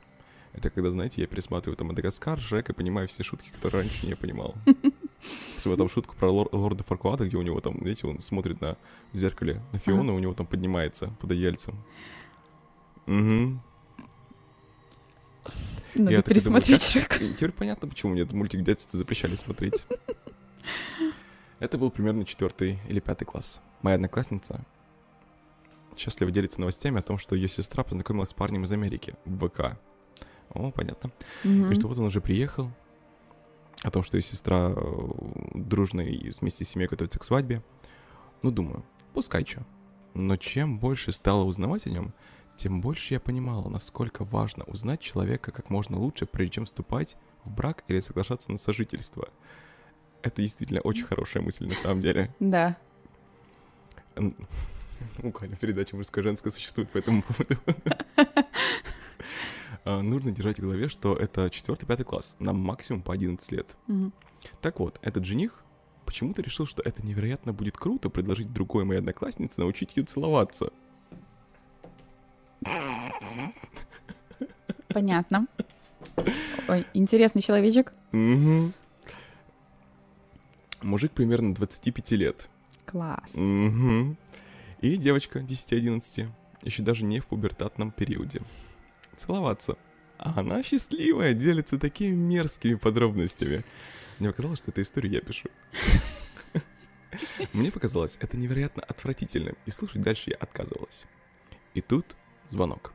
Это когда, знаете, я пересматриваю там Мадагаскар, Шрек и понимаю все шутки, которые раньше не понимал. Особенно там шутку про лор- лорда Фаркуада, где у него там, знаете, он смотрит на в зеркале на Фиона, у него там поднимается под одеяльцем. Угу. Надо я думаю, пересмотреть как-. И теперь понятно, почему мне этот мультик в детстве запрещали смотреть. Это был примерно четвертый или пятый класс. Моя одноклассница счастливо делится новостями о том, что ее сестра познакомилась с парнем из Америки в ВК. О, понятно. Мгм. И что вот он уже приехал, о том, что ее сестра э, дружно и вместе с семьей готовится к свадьбе. Ну, думаю, пускай чё. Но чем больше стала узнавать о нем, тем больше я понимала, насколько важно узнать человека как можно лучше, прежде чем вступать в брак или соглашаться на сожительство. Это действительно очень хорошая мысль на самом деле. Да. Буквально передача мужское-женское существует по этому поводу. А, Нужно держать в голове, что это 4-5 класс, нам максимум по 11 лет. Мгм. Так вот, этот жених почему-то решил, что это невероятно будет круто предложить другой моей однокласснице научить ее целоваться. Понятно. Ой, интересный человечек. Мгм. Мужик примерно 25 лет. Класс. Мгм. И девочка 10-11, еще даже не в пубертатном периоде. Целоваться. А она счастливая, делится такими мерзкими подробностями. Мне показалось, что эту историю я пишу. Мне показалось это невероятно отвратительным, и слушать дальше я отказывалась. И тут звонок.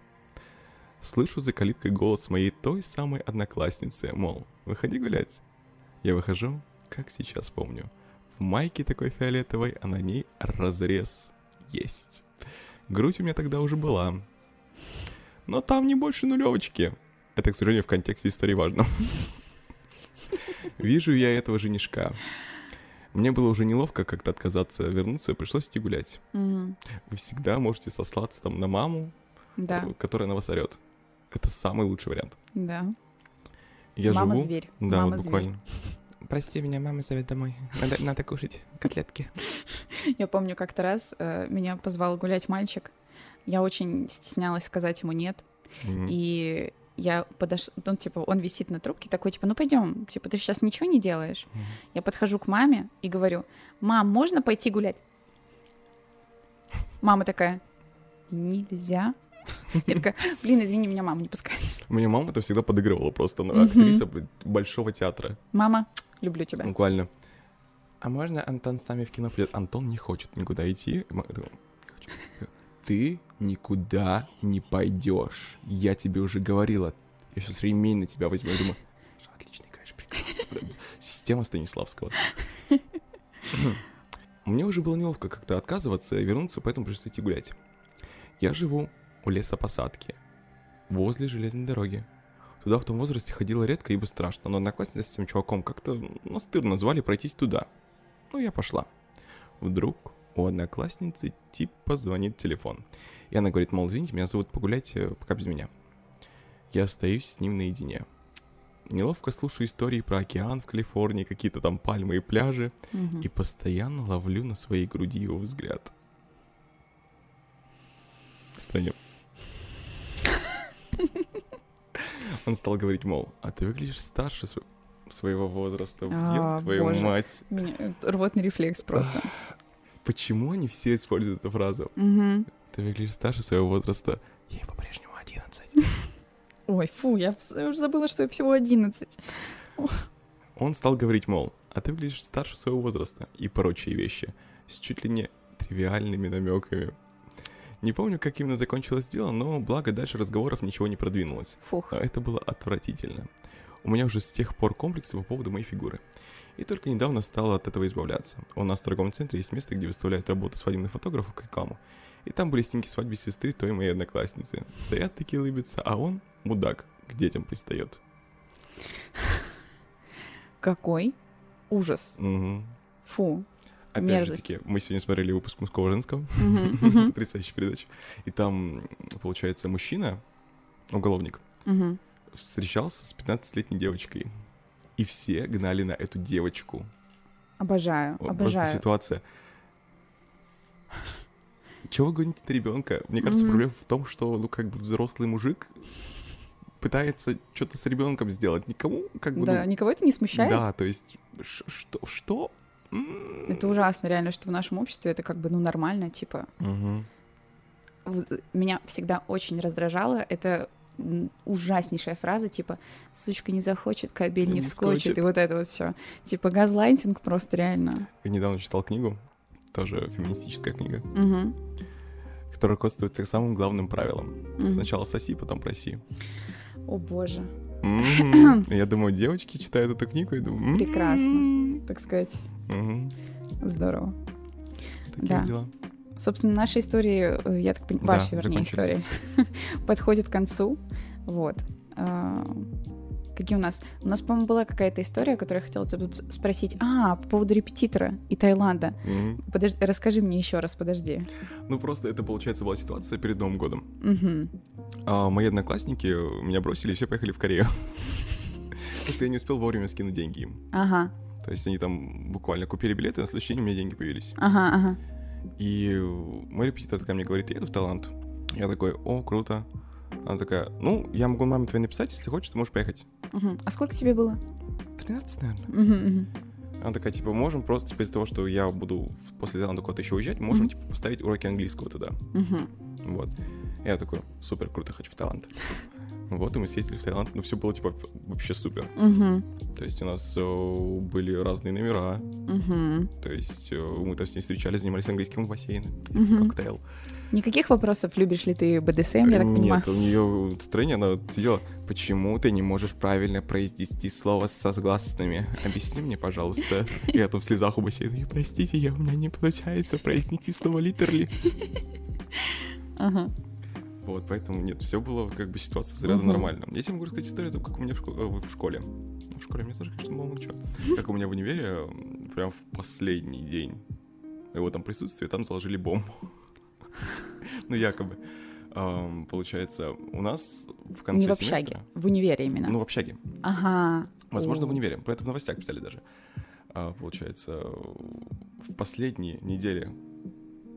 Слышу за калиткой голос моей той самой одноклассницы, мол, выходи гулять. Я выхожу, как сейчас помню. В майке такой фиолетовой, а на ней разрез есть. Грудь у меня тогда уже была. Но там не больше нулевочки. Это, к сожалению, в контексте истории важно. Вижу я этого женишка. Мне было уже неловко как-то отказаться, вернуться, пришлось идти гулять. Мгм. Вы всегда можете сослаться там на маму, Да, которая на вас орет. Это самый лучший вариант. да. Я живу... Мама-зверь. Да, вот Мама-зверь. буквально. Прости меня, мама зовет домой. Надо, надо кушать котлетки. Я помню, как-то раз э, меня позвал гулять мальчик. Я очень стеснялась сказать ему нет. Мгм. И я подошла, ну, типа, он висит на трубке, такой, типа, ну, пойдем, типа, ты сейчас ничего не делаешь. Мгм. Я подхожу к маме и говорю, мам, можно пойти гулять? Мама такая, нельзя. Я такая, блин, извини, меня мама не пускает. У меня мама это всегда подыгрывала просто. Она актриса большого театра. Мама, люблю тебя. Буквально. А можно Антон с нами в кино придет? Антон не хочет никуда идти. И. Ты никуда не пойдешь. Я тебе уже говорила. Я сейчас ремень на тебя возьму. Я думаю, «Что, отлично играешь, прекрасно. Система Станиславского. Мне уже было неловко как-то отказываться и вернуться, поэтому пришлось идти гулять. Я живу у лесопосадки, возле железной дороги. Туда в том возрасте ходила редко, ибо страшно, но одноклассница с этим чуваком как-то настырно звали пройтись туда. Ну, я пошла. Вдруг у одноклассницы типа звонит телефон. И она говорит, мол, извините, меня зовут погулять, э, пока без меня. Я остаюсь с ним наедине. Неловко слушаю истории про океан в Калифорнии, какие-то там пальмы и пляжи, Мгм. и постоянно ловлю на своей груди его взгляд. Странно. Он стал говорить, мол, а ты выглядишь старше св- своего возраста. А, твою боже. мать. Меня э, рвотный рефлекс просто. Почему они все используют эту фразу? Мгм. Ты выглядишь старше своего возраста. Ей по-прежнему 11. Ой, фу, я уже забыла, что я всего 11. Он стал говорить, мол, а ты выглядишь старше своего возраста и прочие вещи с чуть ли не тривиальными намеками. Не помню, как именно закончилось дело, но благо дальше разговоров ничего не продвинулось. Фух. А это было отвратительно. У меня уже с тех пор комплексы по поводу моей фигуры. И только недавно стало от этого избавляться. У нас в торговом центре есть место, где выставляют работы свадебных фотографов к рекламу. И там были снимки свадьбы сестры той моей одноклассницы. Стоят такие улыбятся, а он, мудак, к детям пристает. Какой ужас. Угу. Фу. Опять Мерзость. же таки, мы сегодня смотрели выпуск мужского женского, потрясающая передача. И там, получается, мужчина, уголовник, встречался с 15-летней девочкой. И все гнали на эту девочку. Обожаю, Вот Просто обожаю. ситуация. Чего вы гоните на ребенка? Мне кажется, Мгм. проблема в том, что, ну, как бы взрослый мужик пытается что-то с ребенком сделать. Никому, как бы, Да, ну, никого это не смущает? да, то есть, что, что? Это ужасно, реально, что в нашем обществе это как бы, ну, нормально, типа. В- Меня всегда очень раздражало это ужаснейшая фраза, типа, сучка не захочет, кабель не Не вскочит, вскочит. и вот это вот все. Типа, газлайтинг просто реально. Я недавно читал книгу, тоже феминистическая книга, Мгм, которая руководствуется самым главным правилом. мгм. Сначала соси, потом проси. О боже, Мгм. Я думаю, девочки читают эту книгу и думаю... «М, Прекрасно. так сказать, здорово. Такие Да. дела. Собственно, наши истории, э, я так понимаю, Да, ваши, вернее, истории, закончились. подходят к концу. Вот. А, Какие у нас? У нас, по-моему, была какая-то история, которую я хотела тебя спросить. А, по поводу репетитора и Таиланда. Мгм. Подожди, расскажи мне еще раз, подожди. Ну, просто это, получается, была ситуация перед Новым годом. Мгм. А, мои одноклассники меня бросили, и все поехали в Корею. Потому что я не успел вовремя скинуть деньги им. Ага, То есть они там буквально купили билеты, и на следующий день у меня деньги появились. ага, ага. И мой репетитор такая мне говорит, я еду в Таиланд. Я такой, о, круто. Она такая, ну, я могу маме твоей написать, если хочешь, ты можешь поехать. Мгм. А сколько тебе было? 13, наверное. Мгм, мгм. Она такая, типа, можем просто, типа, из-за того, что я буду после Таиланда куда-то еще уезжать, можем, Мгм. типа, поставить уроки английского туда. Мгм. Вот. Я такой, супер, круто, хочу в Таиланд. Вот, и мы съездили в Таиланд, ну, все было, типа, вообще супер. Мгм. То есть у нас э, были разные номера, Мгм. то есть э, мы там с ней встречались, занимались английским у бассейна, Мгм. коктейл. Никаких вопросов, любишь ли ты БДСМ, я так понимаю? Нет, у нее в строение она сидела, почему ты не можешь правильно произнести слово со гласными? Объясни мне, пожалуйста. И я там в слезах у бассейна, «Я, простите, я, у меня не получается произнести слово литерли. Ага. Вот, поэтому нет, все было как бы ситуация заряда Мгм. нормально. Я тебе могу сказать историю, как у меня в, шко- э, в школе. В школе мне тоже, конечно, было ничего. Как у меня в универе, прям в последний день его там присутствия, там заложили бомбу. Ну, якобы. Получается, у нас в конце Не в семестра... общаге, в универе именно. Ну, в общаге. Ага. Возможно, в универе. Про это в новостях писали даже. А, Получается, в последние недели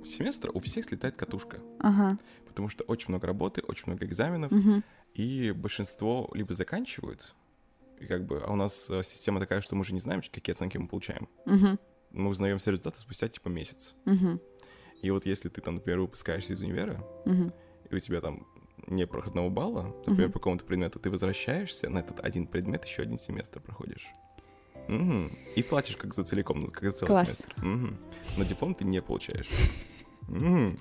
семестра у всех слетает катушка. Ага. Потому что очень много работы, очень много экзаменов, Мгм. и большинство либо заканчивают, и как бы, а у нас э, система такая, что мы же не знаем, какие оценки мы получаем. Мгм. Мы узнаем все результаты спустя типа месяц. Мгм. И вот если ты там, например, выпускаешься из универа, Мгм. и у тебя там не проходного балла, например, Мгм. по какому-то предмету, ты возвращаешься на этот один предмет, еще один семестр проходишь. Мгм. И платишь как за целиком, ну, как за целый Класс. семестр. Мгм. Но диплом ты не получаешь. Мгм.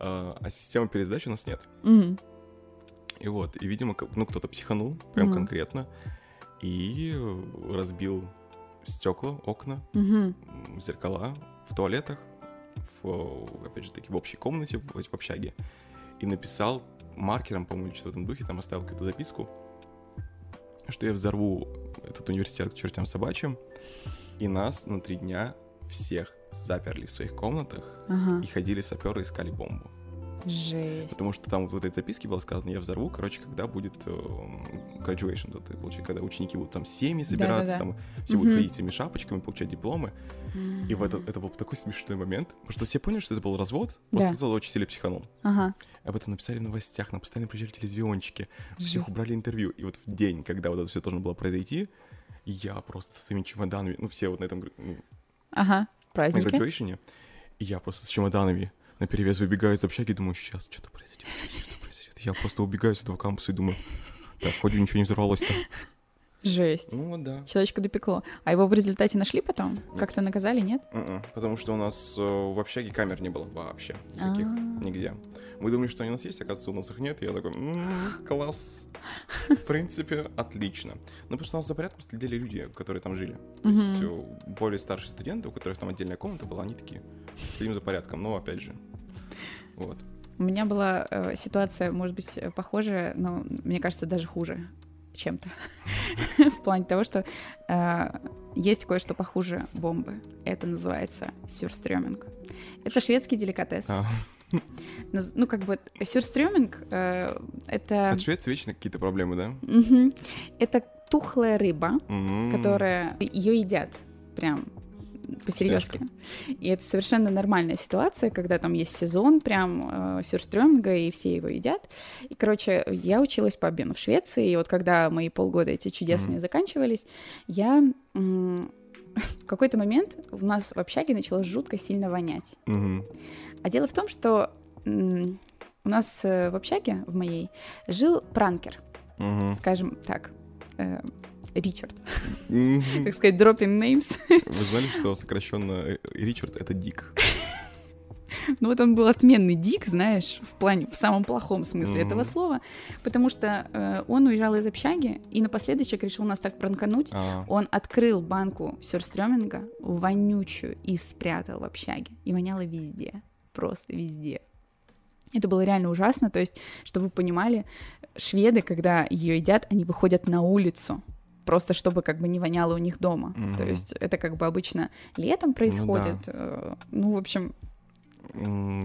А а системы пересдачи у нас нет. Мгм. И вот, и, видимо, ну, кто-то психанул, прям Мгм. конкретно, и разбил стекла, окна, м, зеркала в туалетах, в, опять же таки, в общей комнате, в, в общаге, и написал маркером, по-моему, или что-то в этом духе, там оставил какую-то записку, что я взорву этот университет к чертям собачьим, и нас на три дня всех заперли в своих комнатах, Ага. и ходили саперы, искали бомбу. Жесть. Потому что там вот в этой записке было сказано, я взорву, короче, когда будет э, graduation, ты, получается, когда ученики будут там семьи собираться, Да-да-да. там все будут Мгм. ходить этими шапочками, получать дипломы. И в это, это был такой смешной момент, потому что все поняли, что это был развод, просто Да. кто-то очень сильно психанул. Ага. Об этом написали в новостях, нам постоянно приезжали телевизиончики, всех убрали интервью. И вот в день, когда вот это все должно было произойти, я просто с своими чемоданами, ну все вот на этом ну, Ага. на Праздники. граджуэйшене, и я просто с чемоданами на перевес выбегаю из общаги думаю, сейчас что-то произойдет, что-то произойдет. Я просто убегаю с этого кампуса и думаю, так, бы ничего не взорвалось-то. Жесть. Ну вот да. Человечка допекло. А его в результате нашли потом? Как-то наказали, нет? Мгм. Потому что у нас э, в общаге камер не было вообще никаких, А. нигде. Мы думали, что они у нас есть, оказывается, у нас их нет. И я такой, «М, класс. В принципе, отлично. Ну, потому что у нас за порядком следили люди, которые там жили. То есть более старшие студенты, у которых там отдельная комната была, они такие, следим за порядком. Но, опять же, вот. У меня была э, ситуация, может быть, похожая, но мне кажется, даже хуже чем-то. В плане того, что э, есть кое-что похуже бомбы. Это называется сюрстрёминг. Это шведский деликатес. А, Ну, как бы сюрстрёминг э, это... От Швеции вечно какие-то проблемы, да? Это тухлая рыба, которая... Ее едят прям по-серьезки. И это совершенно нормальная ситуация, когда там есть сезон прям э, сюрстрёминга, и все его едят. И, короче, я училась по обмену в Швеции, и вот когда мои полгода эти чудесные Мгм. заканчивались, я... м, В какой-то момент у нас в общаге начало жутко сильно вонять. Мгм. А дело в том, что м, у нас э, в общаге, в моей, жил пранкер, Мгм. скажем так, э, Ричард, так сказать, dropping names. Вы знали, что сокращенно э, Ричард это Дик? Ну вот он был отменный дик, знаешь, в плане, в самом плохом смысле этого слова, потому что э, он уезжал из общаги и напоследочек решил нас так пранкануть. А, Он открыл банку сюрстрёминга, вонючую, и спрятал в общаге. И воняло везде, просто везде. Это было реально ужасно. То есть, чтобы вы понимали, шведы, когда ее едят, они выходят на улицу, просто чтобы как бы не воняло у них дома. Мгм. То есть это как бы обычно летом происходит. э, Ну, в общем,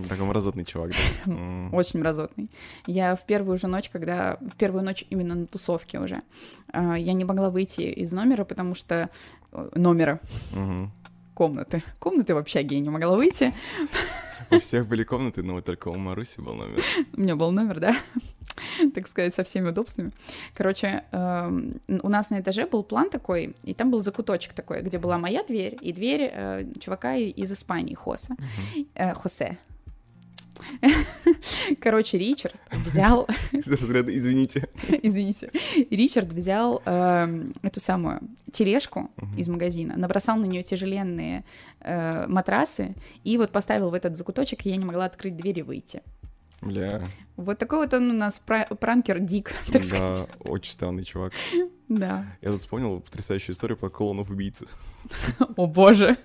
такой мразотный чувак, да? Очень мразотный. Я в первую же ночь, когда... В первую ночь именно на тусовке уже, э, я не могла выйти из номера, потому что... э, Номера, комнаты. Комнаты в общаге я не могла выйти. У всех были комнаты, но только у Маруси был номер. У меня был номер, да, так сказать, со всеми удобствами. Короче, эм, у нас на этаже был план такой, и там был закуточек такой, где была моя дверь и дверь э, чувака из Испании, Хоса. Э, Хосе. Короче, Ричард взял, разряда «Извините». извините, Ричард взял эм, эту самую тележку из магазина, набросал на нее тяжеленные э, матрасы и вот поставил в этот закуточек, и я не могла открыть дверь и выйти. Бля, Вот такой вот он у нас пра- пранкер Дик, так сказать. да, очень странный чувак. Да. Я тут вспомнил потрясающую историю про клонов убийцы. О боже.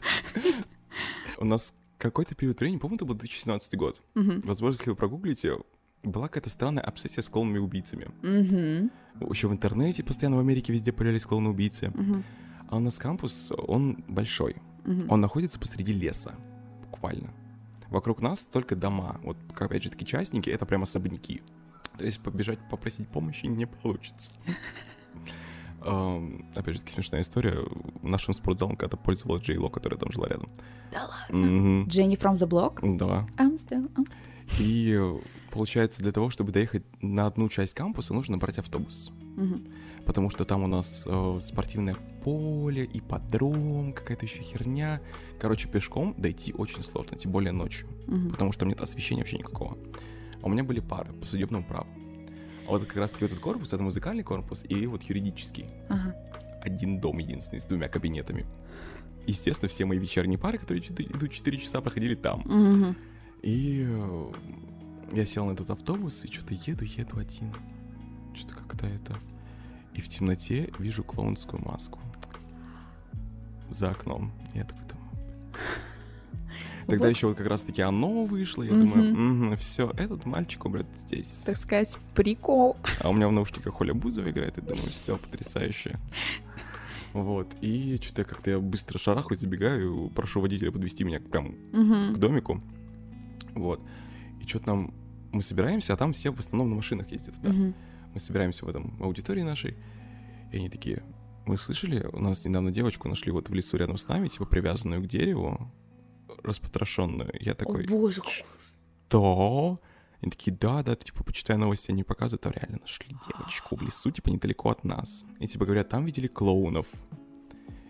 У нас какой-то период времени, помню, это был 2017 год. Возможно, если вы прогуглите, была какая-то странная обсессия с клонами-убийцами. Мгм. Еще в интернете постоянно в Америке везде появлялись клоны-убийцы. Мгм. А у нас кампус, он большой. Он находится посреди леса, буквально. Вокруг нас только дома. Вот, как, опять же, такие частники, это прям особняки. То есть побежать попросить помощи не получится. Эм, Опять же, таки смешная история. Нашим спортзалом когда-то пользовалась Джей Ло, которая там жила рядом. Да ладно. Jenny from the block? Да. I'm still, I'm still. И э, получается, для того, чтобы доехать на одну часть кампуса, нужно брать автобус. Мгм. Потому что там у нас э, спортивное поле, ипподром, какая-то еще херня. Короче, пешком дойти очень сложно, тем более ночью. Мгм. Потому что там нет освещения вообще никакого. А у меня были пары по судебному праву. А вот как раз таки этот корпус, это музыкальный корпус и вот юридический. Ага. Один дом единственный с двумя кабинетами. Естественно, все мои вечерние пары, которые идут 4 часа, проходили там. Мгм. И э, я сел на этот автобус и что-то еду, еду один. Что-то как-то это... И в темноте вижу клоунскую маску. За окном. Я такой думаю... Тогда Вот. еще вот как раз-таки оно вышло, я Мгм. думаю, все, этот мальчик умрет здесь. Так сказать, прикол. А у меня в наушниках Холя Бузова играет, и думаю, все, потрясающе. Вот, и что-то я как-то я быстро шарахаю, забегаю, прошу водителя подвести меня прям к домику. Вот. И что-то нам... Мы собираемся, а там все в основном на машинах ездят. Да. Мы собираемся в этом аудитории нашей, и они такие... Мы слышали, у нас недавно девочку нашли вот в лесу рядом с нами, типа привязанную к дереву, распотрошенную. Я такой, О, боже. что? Они такие, да, да, типа, почитай новости, они показывают, там реально нашли девочку в лесу, типа, недалеко от нас. И типа говорят, там видели клоунов.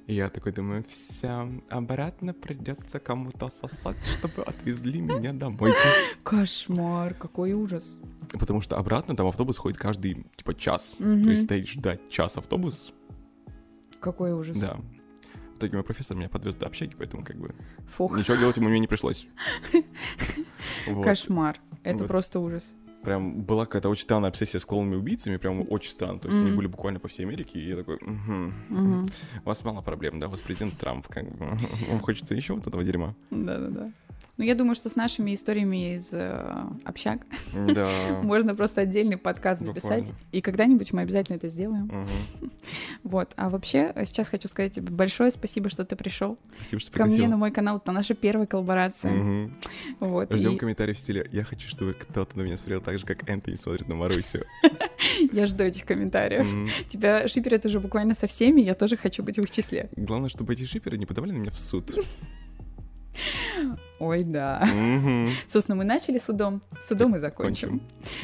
И я такой думаю, все, обратно придется кому-то сосать, чтобы отвезли меня домой. Кошмар, какой ужас. Потому что обратно там автобус ходит каждый, типа, час. Мгм. То есть стоит ждать час автобус. Какой ужас. Да. В итоге мой профессор меня подвез до общаги, поэтому как бы Фух, ничего делать ему мне не пришлось. Вот. кошмар. Это Вот. просто ужас. Прям была какая-то очень странная обсессия с клоунами убийцами, прям очень странно. То есть они Мгм. были буквально по всей Америке, и я такой, «Мгм. Мгм. у вас мало проблем, да, у вас президент Трамп, как бы. Вам хочется еще вот этого дерьма. Да-да-да. Ну, я думаю, что с нашими историями из э, общак Да. можно просто отдельный подкаст записать, Буквально. и когда-нибудь мы обязательно это сделаем. Мгм. Вот. А вообще, э, сейчас хочу сказать тебе большое спасибо, что ты пришел Спасибо, что ко мне на пригласил. мой канал. Это наша первая коллаборация. Мгм. Вот. Ждем и комментариев в стиле «Я хочу, чтобы кто-то на меня смотрел так же, как Энтони смотрит на Марусю». я жду этих комментариев. Тебя шиперят уже буквально со всеми, я тоже хочу быть в их числе. Главное, чтобы эти шиперы не подавали на меня в суд. Ой, да. Мгм. Собственно, мы начали судом, судом и закончим. Кончим.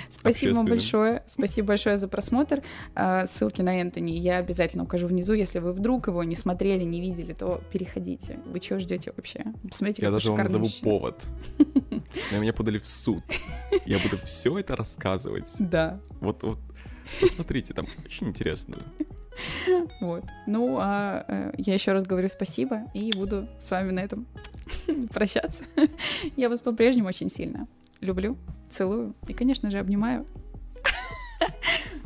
Спасибо вам большое. Спасибо большое за просмотр. А, Ссылки на Энтони я обязательно укажу внизу. Если вы вдруг его не смотрели, не видели, то переходите. Вы чего ждете вообще? Посмотрите, Я даже вам назову мужчина. повод. На меня подали в суд. Я буду все это рассказывать. Да, Вот, вот, посмотрите, там очень интересно. Вот. Ну, а э, я еще раз говорю спасибо и буду с вами на этом прощаться. Я вас по-прежнему очень сильно люблю, целую и, конечно же, обнимаю.